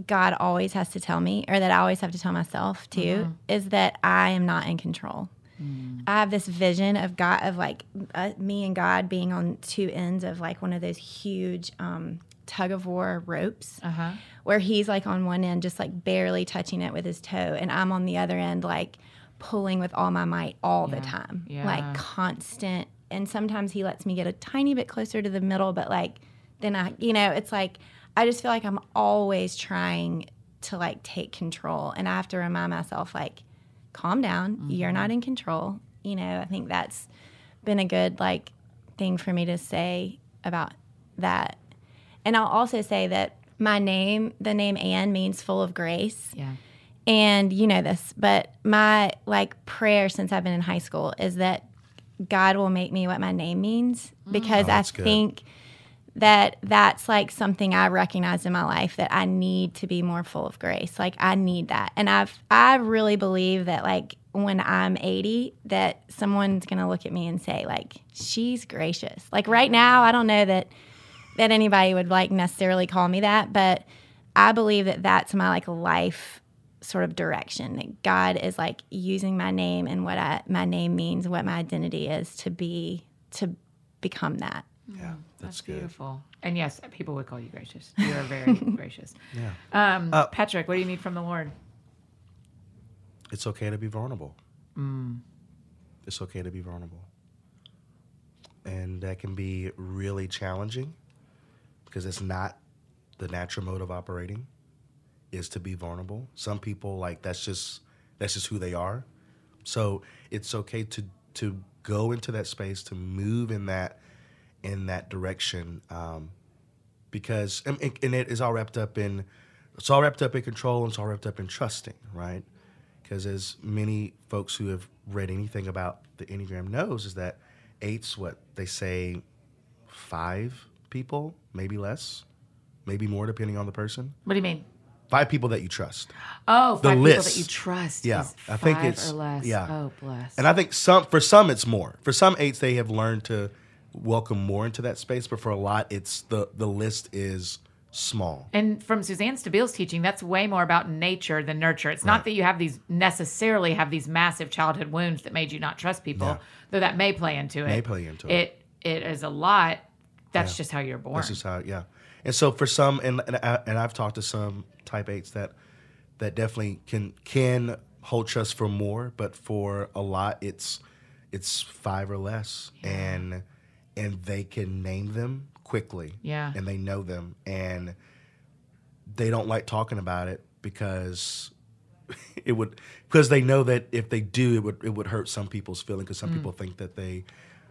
God always has to tell me, or that I always have to tell myself too, mm-hmm. is that I am not in control. Mm. I have this vision of God, of like uh, me and God being on two ends of like one of those huge um, tug of war ropes, uh-huh. where He's like on one end, just like barely touching it with His toe, and I'm on the other end, like pulling with all my might all yeah. the time, yeah. like constant. And sometimes He lets me get a tiny bit closer to the middle, but like then I, you know, it's like I just feel like I'm always trying to like take control, and I have to remind myself like, calm down, mm-hmm. you're not in control. You know, I think that's been a good like thing for me to say about that. And I'll also say that my name, the name Anne, means full of grace. Yeah. And you know this, but my like prayer since I've been in high school is that God will make me what my name means mm. because oh, I think good that that's like something I recognize in my life that I need to be more full of grace. Like I need that. And I've I really believe that like when I'm 80 that someone's going to look at me and say like she's gracious. Like right now I don't know that that anybody would like necessarily call me that, but I believe that that's my like life sort of direction that God is like using my name and what I, my name means, what my identity is to be to become that. Yeah. That's, That's beautiful. And yes, people would call you gracious. You are very gracious. Yeah. Um, uh, Patrick, what do you need from the Lord? It's okay to be vulnerable. Mm. It's okay to be vulnerable. And that can be really challenging because it's not the natural mode of operating is to be vulnerable. Some people like that's just that's just who they are. So it's okay to to go into that space to move in that in that direction um, because and, and, it is all wrapped up in it's all wrapped up in control and it's all wrapped up in trusting right because as many folks who have read anything about the enneagram knows is that eight's what they say five people maybe less maybe more depending on the person what do you mean five people that you trust. Oh, the list. people that you trust. Yeah, I think it's or less. Yeah. Oh, bless. And I think some for some it's more. For some eights, they have learned to welcome more into that space, but for a lot, it's the the list is small. And from Suzanne Stabile's teaching, that's way more about nature than nurture. It's not right. that you have these necessarily have these massive childhood wounds that made you not trust people, yeah. though that may play into it. May play into it. It it is a lot. That's yeah. just how you're born. This is how, yeah. And so for some, and and, I, and I've talked to some type eights that that definitely can can hold trust for more, but for a lot, it's it's five or less, yeah. and and they can name them quickly. Yeah. And they know them and they don't like talking about it because it would because they know that if they do it would it would hurt some people's feeling because some mm. people think that they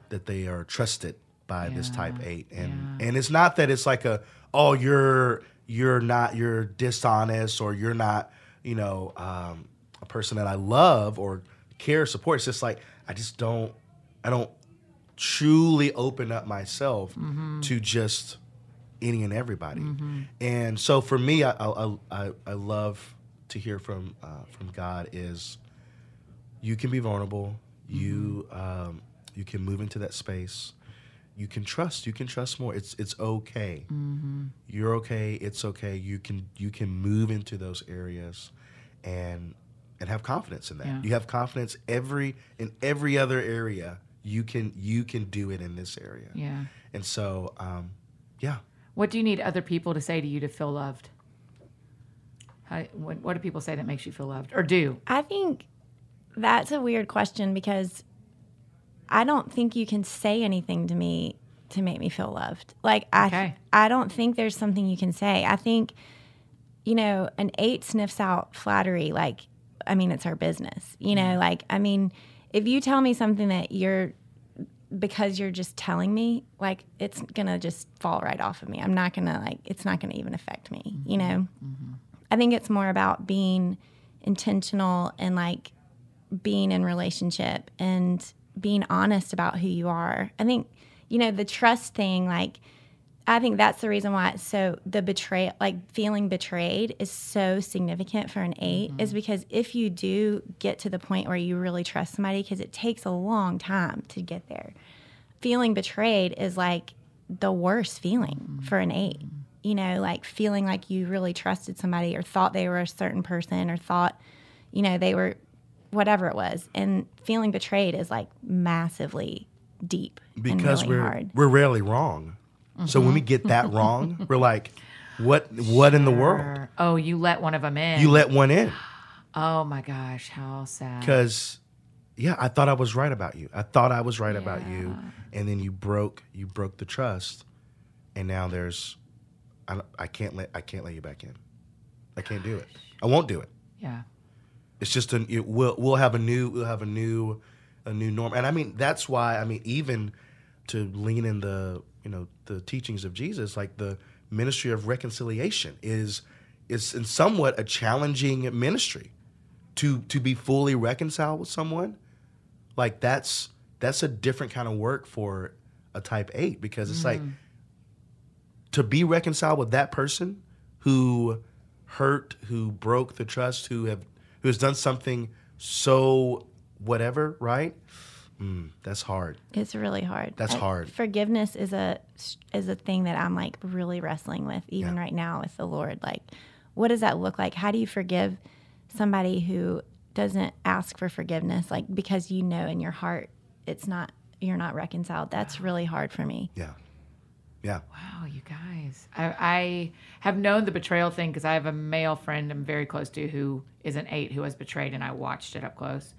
that they are trusted by yeah. this type 8 and yeah. and it's not that it's like a oh you're you're not you're dishonest or you're not you know um, a person that I love or care support it's just like I just don't I don't truly open up myself mm-hmm. to just any and everybody. Mm-hmm. And so for me, I, I, I, I love to hear from uh, from God is you can be vulnerable. Mm-hmm. You um, you can move into that space. You can trust. You can trust more. It's it's okay. Mm-hmm. You're okay. It's okay. You can you can move into those areas, and and have confidence in that. Yeah. You have confidence every in every other area you can you can do it in this area. Yeah. And so, um, yeah. What do you need other people to say to you to feel loved? How, what, what do people say that makes you feel loved, or do? I think that's a weird question because I don't think you can say anything to me to make me feel loved. Like I, okay. I don't think there's something you can say. I think, you know, an eight sniffs out flattery. Like, I mean, it's our business. You know, like I mean if you tell me something that you're because you're just telling me, like it's gonna just fall right off of me. I'm not gonna like it's not gonna even affect me. Mm-hmm. You know, mm-hmm. I think it's more about being intentional and like being in relationship and being honest about who you are. I think you know the trust thing, like I think that's the reason why it's so the betray like feeling betrayed is so significant for an 8 mm-hmm. is because if you do get to the point where you really trust somebody because it takes a long time to get there. Feeling betrayed is like the worst feeling mm-hmm. for an 8. You know, like feeling like you really trusted somebody or thought they were a certain person or thought you know they were whatever it was and feeling betrayed is like massively deep because really we're hard. we're rarely wrong Mm-hmm. So when we get that wrong, we're like, what what sure. in the world? Oh, you let one of them in. You let one in. Oh my gosh, how sad. Because yeah, I thought I was right about you. I thought I was right yeah. about you, and then you broke you broke the trust, and now there's, I, I can't let I can't let you back in. I can't do it. I won't do it. Yeah. It's just a it, we'll we'll have a new we'll have a new a new norm, and I mean that's why I mean even to lean in the you know the teachings of Jesus, like the ministry of reconciliation is is in somewhat a challenging ministry to to be fully reconciled with someone. Like that's that's a different kind of work for a type 8 because it's mm. like to be reconciled with that person who hurt, who broke the trust, who have who has done something so whatever, right? Mm, that's hard. It's really hard. That's I, hard. Forgiveness is a is a thing that I'm like really wrestling with even yeah. right now with the Lord. Like what does that look like? How do you forgive somebody who doesn't ask for forgiveness like because you know in your heart it's not you're not reconciled. That's really hard for me. Yeah. Yeah. Wow, you guys. I, I have known the betrayal thing because I have a male friend I'm very close to who is an eight who was betrayed, and I watched it up close.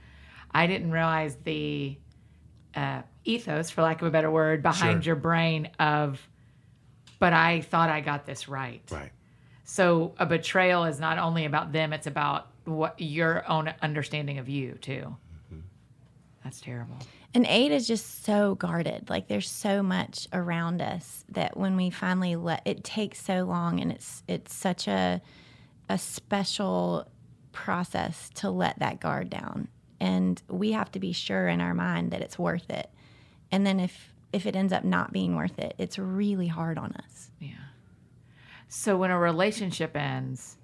I didn't realize the uh, ethos, for lack of a better word, behind sure. your brain of, but I thought I got this right. Right. So a betrayal is not only about them; it's about what your own understanding of you too. Mm-hmm. That's terrible. And eight is just so guarded. Like there's so much around us that when we finally let it takes so long, and it's it's such a a special process to let that guard down and we have to be sure in our mind that it's worth it. And then if if it ends up not being worth it, it's really hard on us. Yeah. So when a relationship ends,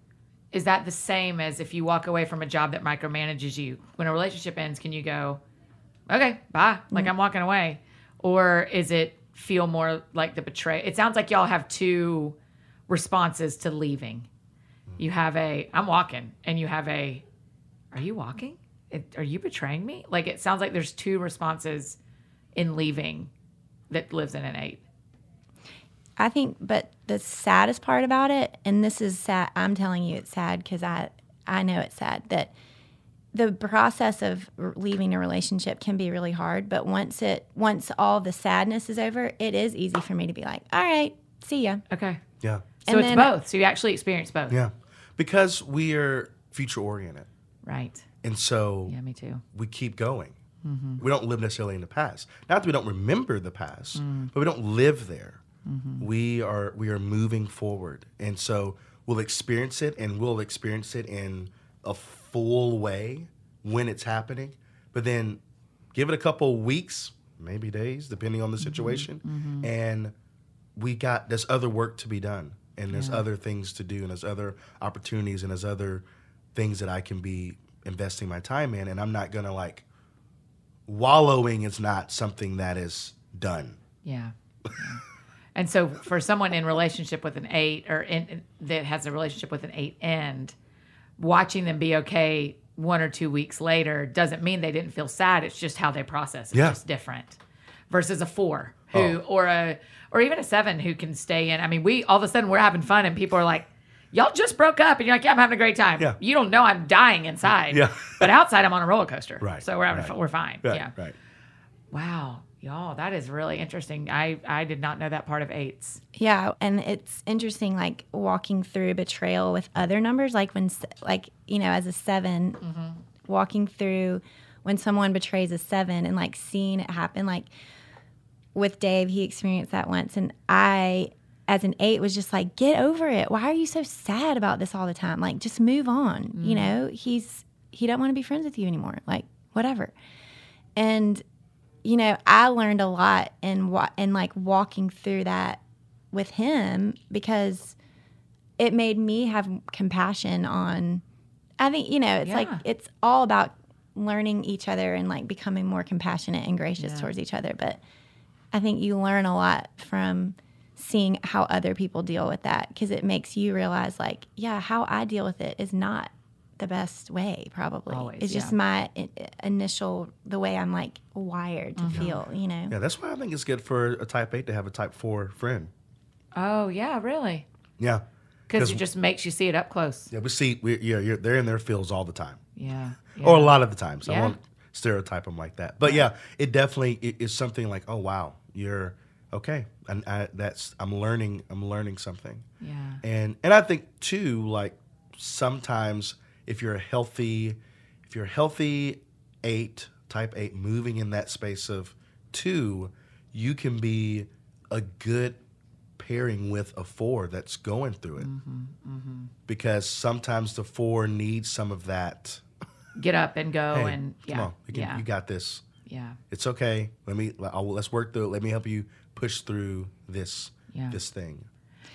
is that the same as if you walk away from a job that micromanages you? When a relationship ends, can you go, okay, bye, like mm-hmm. I'm walking away? Or is it feel more like the betray? It sounds like y'all have two responses to leaving. You have a, I'm walking, and you have a, are you walking? Are you betraying me? Like it sounds like there's two responses in leaving that lives in an eight. I think, but the saddest part about it, and this is sad. I'm telling you, it's sad because I I know it's sad that the process of leaving a relationship can be really hard. But once it once all the sadness is over, it is easy for me to be like, all right, see ya. Okay. Yeah. So and it's both. So you actually experience both. Yeah, because we are future oriented. Right. And so yeah, me too. We keep going. Mm-hmm. We don't live necessarily in the past. Not that we don't remember the past, mm. but we don't live there. Mm-hmm. We are we are moving forward, and so we'll experience it, and we'll experience it in a full way when it's happening. But then, give it a couple weeks, maybe days, depending on the mm-hmm. situation, mm-hmm. and we got there's other work to be done, and there's yeah. other things to do, and there's other opportunities, and there's other things that I can be investing my time in, and I'm not gonna like wallowing is not something that is done. Yeah. and so for someone in relationship with an eight or in, that has a relationship with an eight end, watching them be okay one or two weeks later doesn't mean they didn't feel sad. It's just how they process. It's yeah. just different. Versus a four who oh. or a or even a seven who can stay in. I mean, we all of a sudden we're having fun and people are like, y'all just broke up and you're like, yeah, I'm having a great time. Yeah. You don't know I'm dying inside. Yeah. but outside I'm on a roller coaster. Right. So we're having right. we're fine. Right. Yeah. Right. Wow. Y'all, that is really interesting. I I did not know that part of eights. Yeah, and it's interesting, like walking through betrayal with other numbers, like when, like you know, as a 7 mm-hmm. walking through when someone betrays a seven and like seeing it happen, like with Dave, he experienced that once, and I as an eight was just like, get over it. Why are you so sad about this all the time? Like, just move on. Mm. You know, he's he don't want to be friends with you anymore. Like, whatever. And you know, I learned a lot in wa- in like walking through that with him because it made me have compassion on I think you know it's yeah. like it's all about learning each other and like becoming more compassionate and gracious yeah. towards each other but I think you learn a lot from seeing how other people deal with that because it makes you realize like yeah how I deal with it is not the best way probably. Always, it's just my initial the way i'm like wired to mm-hmm. feel you know? Yeah that's why i think it's good for a type 8 to have a type 4 friend. Oh yeah really? Yeah. Because it just makes you see it up close. Yeah we see we, yeah they're in their fields all the time. Yeah, yeah. or a lot of the time so yeah. i won't stereotype them like that. But yeah. it definitely it is something like oh wow you're okay and I, that's i'm learning i'm learning something yeah and and i think too like sometimes if you're a healthy, if you're a healthy eight, type eight, moving in that space of two, you can be a good pairing with a four that's going through it. Mm-hmm, mm-hmm. Because sometimes the four needs some of that. Get up and go hey, and yeah. Come on, you, can, yeah. you got this. Yeah, it's okay. Let me I'll, let's work through it. Let me help you push through this yeah. this thing.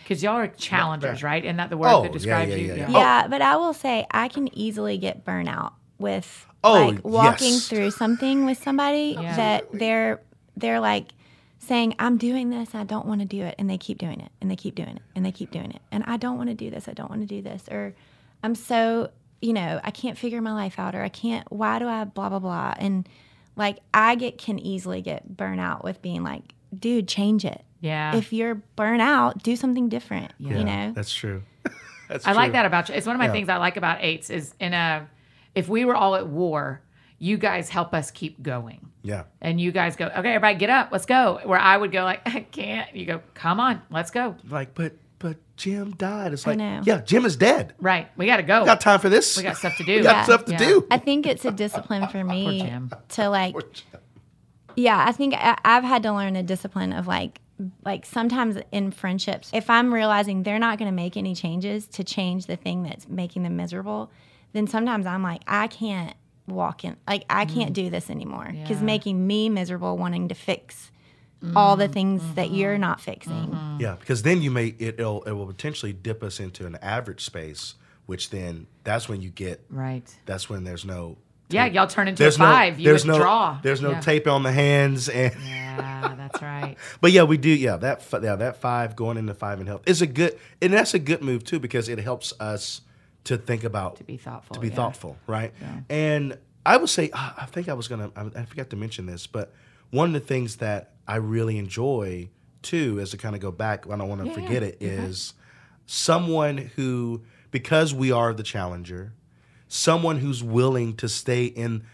Because y'all are challengers, right? Isn't that the word oh, that describes yeah, yeah, you? Yeah, yeah. Oh. but I will say I can easily get burnout with oh, like walking yes. through something with somebody that they're they're like saying I'm doing this, I don't want to do it, and they keep doing it, and they keep doing it, and they keep doing it, and I don't want to do this, I don't want to do this, or I'm so you know I can't figure my life out, or I can't. Why do I blah blah blah? And like I get can easily get burnout with being like, dude, change it yeah. If you're burnt out, do something different. Yeah. You know? That's true. that's I true. like that about you. It's one of my yeah. things I like about eights is in a if we were all at war, you guys help us keep going. Yeah. And you guys go, okay, everybody get up, let's go. Where I would go like, I can't. You go, come on, let's go. Like, but but Jim died. It's like, yeah, Jim is dead. Right. We got to go. We got time for this. We got stuff to do. we got yeah. stuff to yeah. do. I think it's a discipline for me to like. Yeah, I think I, I've had to learn a discipline of like like sometimes in friendships, if I'm realizing they're not going to make any changes to change the thing that's making them miserable, then sometimes I'm like, I can't walk in, like, I can't mm. do this anymore because yeah. making me miserable wanting to fix mm. all the things mm-hmm. that you're not fixing. Mm-hmm. Yeah, because then you may, it, it'll, it will potentially dip us into an average space, which then that's when you get, right. That's when there's no yeah, y'all turn into there's a five. No, you there's withdraw. No, there's no yeah. tape on the hands, and yeah, that's right. but yeah, we do. Yeah, that yeah that five going into five and health is a good, and that's a good move too because it helps us to think about to be thoughtful, to be yeah. thoughtful, right? Yeah. And I would say I think I was gonna I forgot to mention this, but one of the things that I really enjoy too, as to kind of go back, I don't want to forget it, mm-hmm. is someone who because we are the challenger someone who's willing to stay in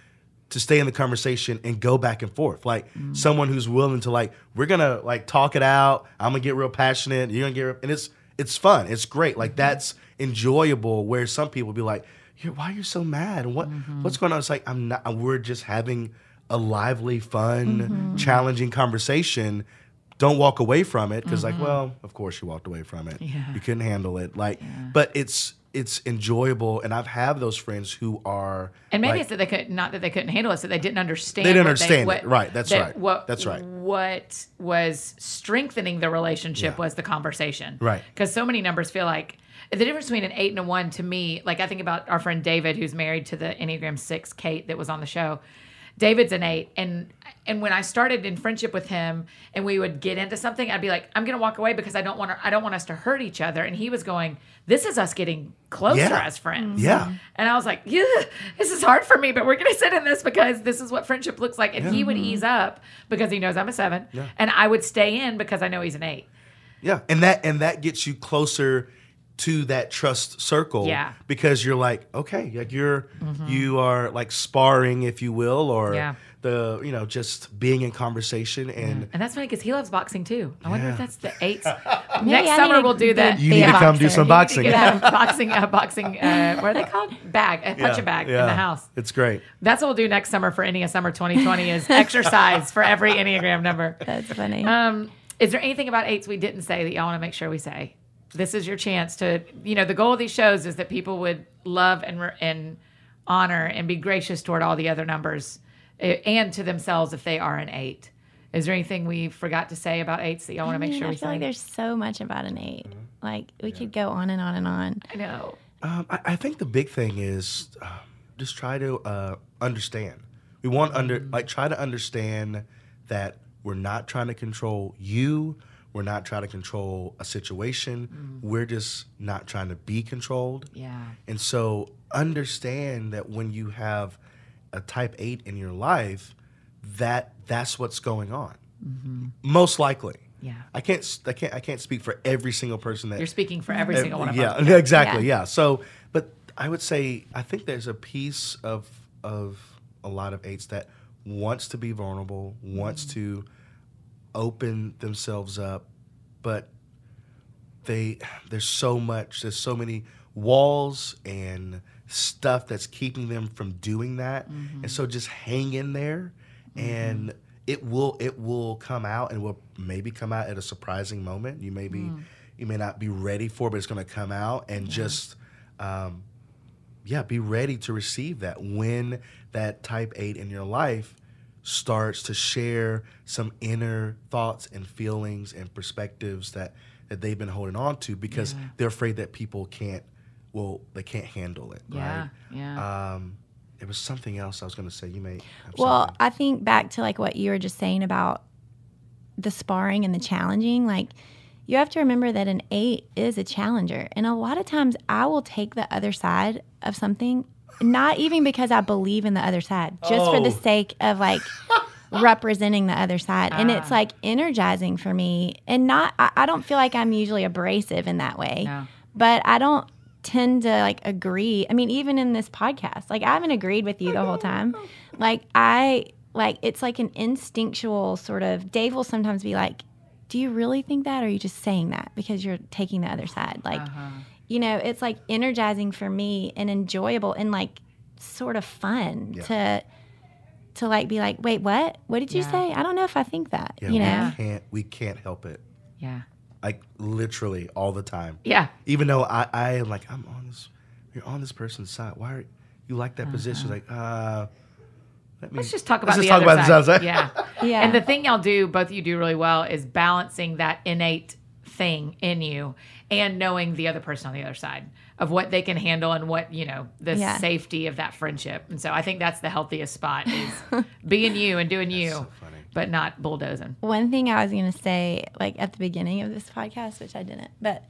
to stay in the conversation and go back and forth. Like mm. someone who's willing to like, we're gonna like talk it out. I'm gonna get real passionate. You're gonna get, real, and it's it's fun. It's great. Like mm-hmm. that's enjoyable. Where some people be like, why are you so mad? What mm-hmm. what's going on? It's like I'm not. We're just having a lively, fun, mm-hmm. challenging conversation. Don't walk away from it because, like, mm-hmm. well, of course you walked away from it. Yeah. You couldn't handle it. Like, yeah. but it's it's enjoyable and I've had those friends who are and maybe like, it's that they could not that they couldn't handle it, that they didn't understand. They didn't understand they, what, it, right? That's that, right. What, that's right. What was strengthening the relationship yeah. was the conversation, right? Because so many numbers feel like the difference between an eight and a one to me. Like I think about our friend David, who's married to the Enneagram Six, Kate, that was on the show. David's an eight, and and when I started in friendship with him, and we would get into something, I'd be like, I'm gonna walk away because I don't want to. I don't want us to hurt each other. And he was going, This is us getting closer yeah. as friends. Yeah. And I was like, Yeah, this is hard for me, but we're gonna sit in this because this is what friendship looks like. And yeah. he would mm-hmm. ease up because he knows I'm a seven, yeah. and I would stay in because I know he's an eight. Yeah, and that and that gets you closer to that trust circle. Yeah. Because you're like, okay, like you're mm-hmm. you are like sparring, if you will, or yeah. the you know just being in conversation and yeah. and that's funny because he loves boxing too. I wonder if that's the eighth. Next summer we'll do that. You need to come do some boxing. You have boxing, uh, boxing. Uh, what are they called? Bag, a punch a bag in the house. It's great. That's what we'll do next summer for Ennea Summer 2020 is exercise for every Enneagram number. That's funny. Um, is there anything about eights we didn't say that y'all want to make sure we say? This is your chance to you know the goal of these shows is that people would love and and honor and be gracious toward all the other numbers eh, and to themselves if they are an eight Is there anything we forgot to say about eights that y'all want to make sure I we feel say? like there's so much about an 8 mm-hmm. Like we yeah. could go on and on and on. I know. Um, I, I, think the big thing is uh, just try to uh, understand. We want under mm-hmm. like try to understand that we're not trying to control you. We're not trying to control a situation. Mm. We're just not trying to be controlled. Yeah. And so understand that when you have a type 8 in your life, that that's what's going on. Mm-hmm. Most likely. Yeah. I can't I can't I can't speak for every single person that You're speaking for every single one of yeah, them. Yeah, exactly. Yeah. yeah. So, but I would say I think there's a piece of of a lot of eights that wants to be vulnerable, wants mm-hmm. to open themselves up, but they there's so much, there's so many walls and stuff that's keeping them from doing that. Mm-hmm. And so just hang in there mm-hmm. and it will it will come out and will maybe come out at a surprising moment. You may be mm. you may not be ready for, but it's going to come out and yeah. just um, yeah, be ready to receive that when that type eight in your life starts to share some inner thoughts and feelings and perspectives that that they've been holding on to because yeah. they're afraid that people can't well they can't handle it yeah right? yeah um, it was something else I was going to say. You may. well, something. I think back to like what you were just saying about the sparring and the challenging. Like, you have to remember that an eight is a challenger, and a lot of times I will take the other side of something, not even because I believe in the other side, just oh. for the oh. sake of like. representing the other side. And it's ah. like energizing for me. And not, I, I, don't feel like I'm usually abrasive in that way, no. but I don't tend to like agree. I mean, even in this podcast, like I haven't agreed with you the whole time. Like I like it's like an instinctual sort of Dave will sometimes be like, Do you really think that or are you just saying that because you're taking the other side? Like uh-huh. You know, it's like energizing for me and enjoyable and like sort of fun yeah. to to like be like, wait, what? What did you yeah. say? I don't know if I think that. Yeah, you know, we can't we can't help it. Yeah like literally all the time. Yeah. Even though I, I am like, I'm on this, you're on this person's side. Why are you like that uh-huh. position? Like, uh, let me, let's just talk about the other side. The side. Yeah. yeah. And the thing y'all do, both of you do really well, is balancing that innate thing in you and knowing the other person on the other side of what they can handle and what you know the yeah. safety of that friendship and so i think that's the healthiest spot is being you and doing you so but not bulldozing. One thing I was going to say, like at the beginning of this podcast, which I didn't, but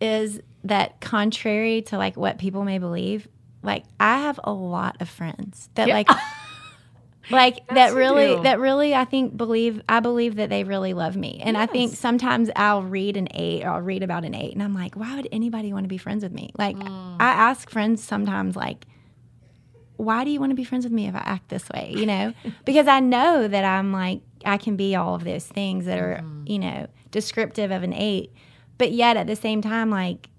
is that contrary to like what people may believe, like I have a lot of friends that yeah. like. like that really that really i think believe i believe that they really love me and yes. i think sometimes i'll read an eight or i'll read about an eight and i'm like why would anybody want to be friends with me like mm. i ask friends sometimes like why do you want to be friends with me if I act this way? You know, because I know that I'm like, I can be all of those things that are, mm-hmm. you know, descriptive of an eight. But yet at the same time, like,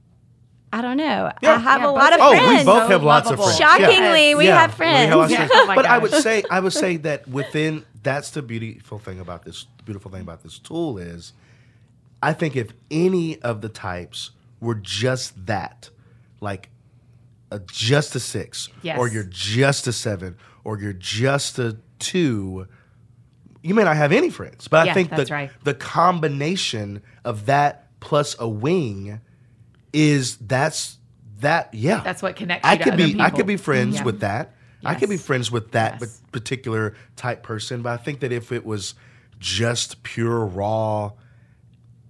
I don't know. Yeah. I have yeah, a lot of oh, friends. Oh, we both so have lots of friends. Shockingly, yeah. we have friends. We have oh but I would say, I would say that within that's the beautiful thing about this. The beautiful thing about this tool is, I think if any of the types were just that, like a just a six, yes. or you're just a seven, or you're just a two, you may not have any friends. But yeah, I think the, right. the combination of that plus a wing is that's that yeah. That's what connects. I could be I could be friends yeah. with that. Yes. I could be friends with that yes. particular type person. But I think that if it was just pure raw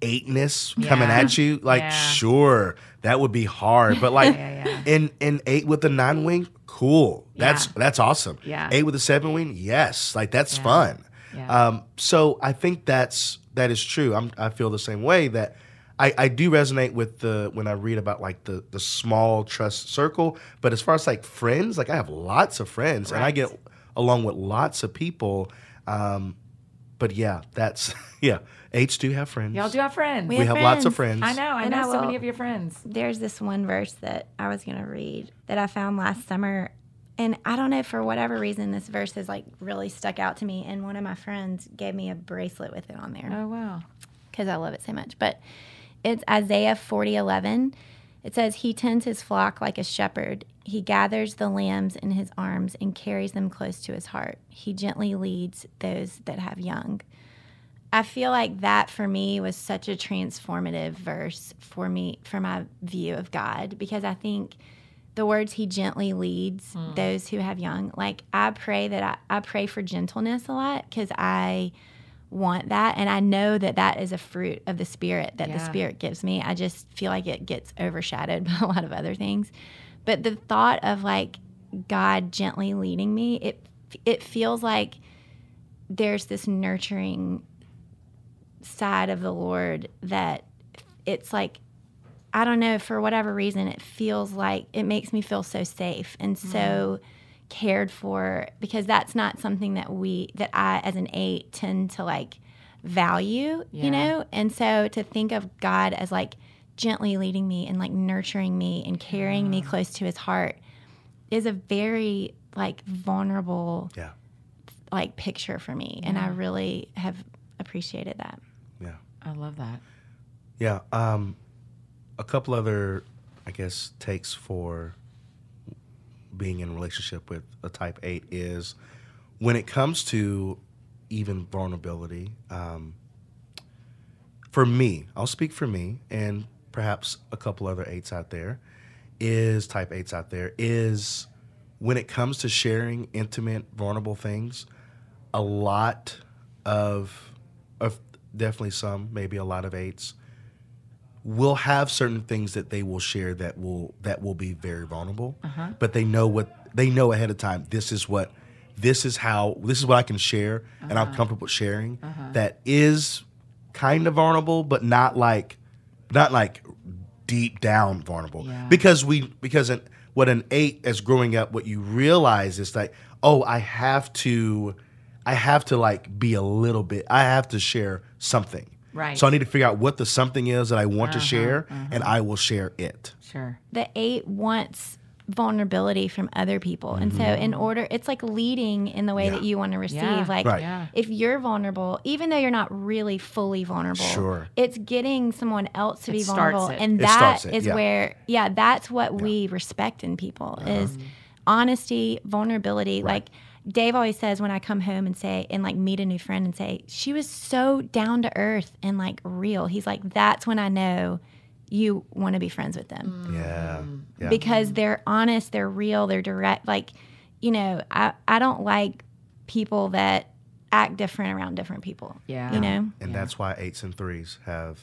eightness yeah. coming at you, like yeah. sure, that would be hard. But like yeah, in in eight with a nine wing, cool. That's that's awesome. Yeah. Eight with a seven wing, yes. Like that's fun. Um, so I think that's that is true. I'm, I feel the same way that I, I do resonate with the when I read about like the the small trust circle. But as far as like friends, like I have lots of friends right. and I get along with lots of people. Um, but yeah, that's yeah. H do have friends. Y'all do have friends. We, we have, have lots of friends. I know. I and know I will, so many of your friends. There's this one verse that I was going to read that I found last summer. And I don't know, for whatever reason, this verse has like really stuck out to me. And one of my friends gave me a bracelet with it on there. Oh, wow. Because I love it so much. But it's Isaiah 40 11. It says, He tends his flock like a shepherd. He gathers the lambs in his arms and carries them close to his heart. He gently leads those that have young. I feel like that for me was such a transformative verse for me, for my view of God, because I think the words he gently leads mm. those who have young. Like I pray that I, I pray for gentleness a lot because I want that. And I know that that is a fruit of the spirit that yeah. the spirit gives me. I just feel like it gets overshadowed by a lot of other things. But the thought of like God gently leading me, it, it feels like there's this nurturing side of the Lord that it's like I don't know for whatever reason it feels like it makes me feel so safe and mm-hmm. so cared for because that's not something that we that I as an 8 tend to like value, yeah. you know? And so to think of God as like gently leading me and like nurturing me and carrying yeah. me close to his heart is a very like vulnerable yeah. like picture for me and I really have appreciated that. Yeah. I love that. Yeah. Um, a couple other, I guess, takes for being in relationship with a type eight is when it comes to even vulnerability. Um, for me, I'll speak for me, and perhaps a couple other eights out there, is type eights out there, is when it comes to sharing intimate, vulnerable things, a lot of, of definitely some, maybe a lot of eights, will have certain things that they will share that will that will be very vulnerable. Uh-huh. But they know what they know ahead of time. This is what this is how this is what I can share uh-huh. and I'm uh-huh. comfortable sharing. Uh-huh. That is kind of vulnerable, but not like not like deep down vulnerable. Yeah. Because we because an, what an eight as growing up, what you realize is like, oh, I have to I have to like be a little bit. I have to share something. Right. So I need to figure out what the something is that I want uh-huh, to share, uh-huh. and I will share it. Sure. The eight wants vulnerability from other people. Mm-hmm. And so in mm-hmm. order it's like leading in the way yeah. that you want to receive. Yeah. Like right. yeah. if you're vulnerable, even though you're not really fully vulnerable, sure. it's getting someone else to it be vulnerable. It. And it that is where yeah, that's what we respect in people uh-huh. is honesty, vulnerability. Right. Like Dave always says when I come home and say and like meet a new friend and say she was so down to earth and like real. He's like that's when I know you want to be friends with them. Mm. Yeah. yeah. Because they're honest, they're real, they're direct. Like, you know, I I don't like people that act different around different people. Yeah. You know? And yeah. that's why eights and threes have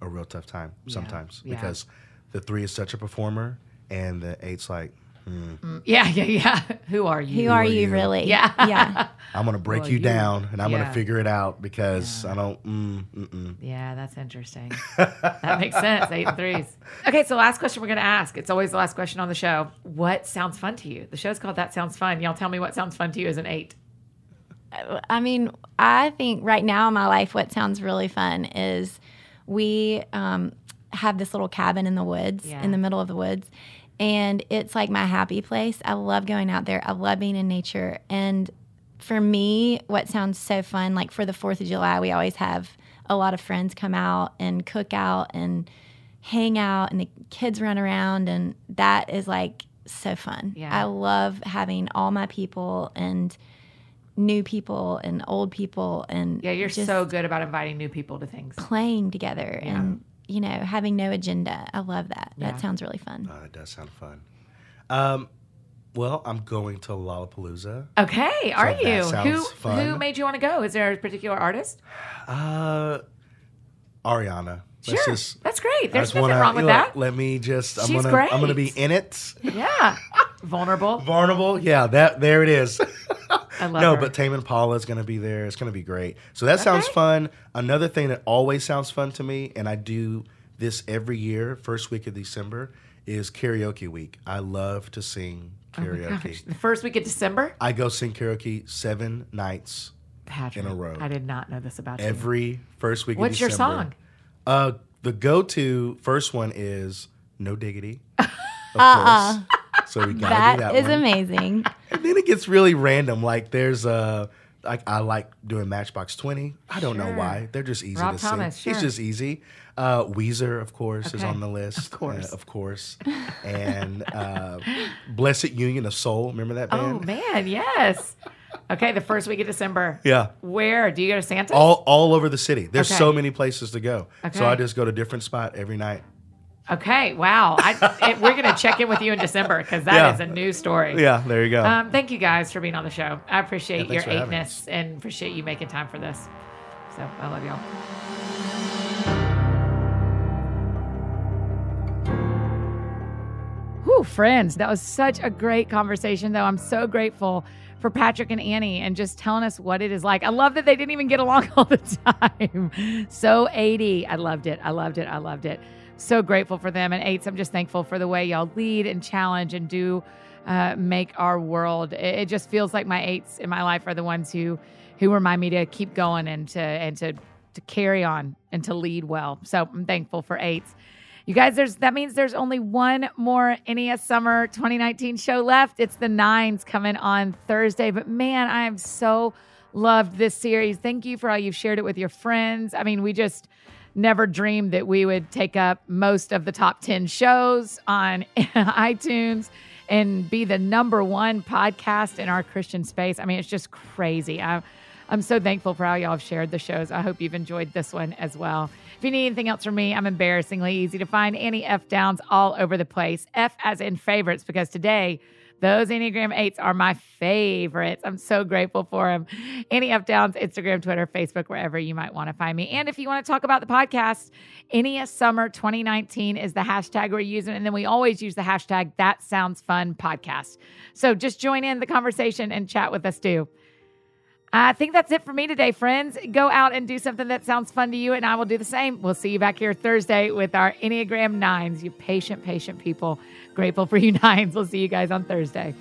a real tough time sometimes yeah. because the three is such a performer and the eight's like Mm. Yeah, yeah, yeah. Who are you? Who, Who are, are you, you, really? Yeah, yeah. I'm gonna break you, you, down, and I'm yeah. gonna figure it out because yeah. I don't. Mm, mm-mm. Yeah, that's interesting. that makes sense. Eight and threes. Okay, so last question we're gonna ask. It's always the last question on the show. What sounds fun to you? The show's called That Sounds Fun. Y'all tell me what sounds fun to you as an eight. I mean, I think right now in my life, what sounds really fun is we um, have this little cabin in the woods, yeah. in the middle of the woods and it's like my happy place. I love going out there. I love being in nature. And for me, what sounds so fun, like for the 4th of July, we always have a lot of friends come out and cook out and hang out, and the kids run around. And that is like so fun. Yeah. I love having all my people and new people and old people and yeah you're so good about inviting new people to things playing together yeah. and you know, having no agenda. I love that. Yeah. That sounds really fun. Oh, it does sound fun. Um, well, I'm going to Lollapalooza. Okay, are so you? Who fun. who made you want to go? Is there a particular artist? Uh, Ariana. Let's sure, just, that's great. There's nothing wanna, wrong with that. Let me just. I'm She's gonna. Great. I'm gonna be in it. Yeah, vulnerable. vulnerable. Yeah, that there it is. I love no, her. but Tame Impala is going to be there. It's going to be great. So that okay. sounds fun. Another thing that always sounds fun to me, and I do this every year, first week of December, is karaoke week. I love to sing oh karaoke. Oh the first week of December? I go sing karaoke seven nights Patrick, in a row. I did not know this about every you. Every first week of December. What's your song? Uh, the go to first one is No Diggity. Of uh-uh. course. So we gotta that do that is one. amazing. And then it gets really random. Like there's a I, I like I like doing Matchbox Twenty. I don't sure. know why. They're just easy Rob to Thomas, sing. Sure. It's just easy. Uh, Weezer, of course, okay. is on the list. Of course, uh, of course. And uh, Blessid Union of Soul. Remember that band? Oh man, yes. Okay, the first week of December. Yeah. Where do you go to Santa? All all over the city. There's Okay. so many places to go. Okay. So I just go to different spot every night. Okay, wow. I, it, we're going to check in with you in December because that is Yeah. a new story. Yeah, there you go. Um, thank you guys for being on the show. I appreciate Yeah, your eightness and appreciate you making time for this. So I love y'all. Whew, friends, that was such a great conversation, though. I'm so grateful for Patrick and Annie and just telling us what it is like. I love that they didn't even get along all the time. so 80. I loved it. I loved it. I loved it. So grateful for them. And eights, I'm just thankful for the way y'all lead and challenge and do uh, make our world. It, it just feels like my eights in my life are the ones who who remind me to keep going and to and to to carry on and to lead well. So I'm thankful for eights. You guys, there's that means there's only one more NES Summer 2019 show left. It's the nines coming on Thursday. But man, I am so loved this series. Thank you for how you've shared it with your friends. I mean, we just never dreamed that we would take up most of the top 10 shows on iTunes and be the number one podcast in our Christian space. I mean, it's just crazy. I, I'm so thankful for how y'all have shared the shows. I hope you've enjoyed this one as well. If you need anything else from me, I'm embarrassingly easy to find. Annie F Downs all over the place. F as in favorites, because today, those Enneagram 8s are my favorites. I'm so grateful for them. Annie F Downs, Instagram, Twitter, Facebook, wherever you might want to find me. And if you want to talk about the podcast, NES Summer 2019 is the hashtag we're using. And then we always use the hashtag That Sounds Fun Podcast. So just join in the conversation and chat with us too. I think that's it for me today, friends. Go out and do something that sounds fun to you, and I will do the same. We'll see you back here Thursday with our Enneagram Nines. You patient, patient people. Grateful for you, Nines. We'll see you guys on Thursday.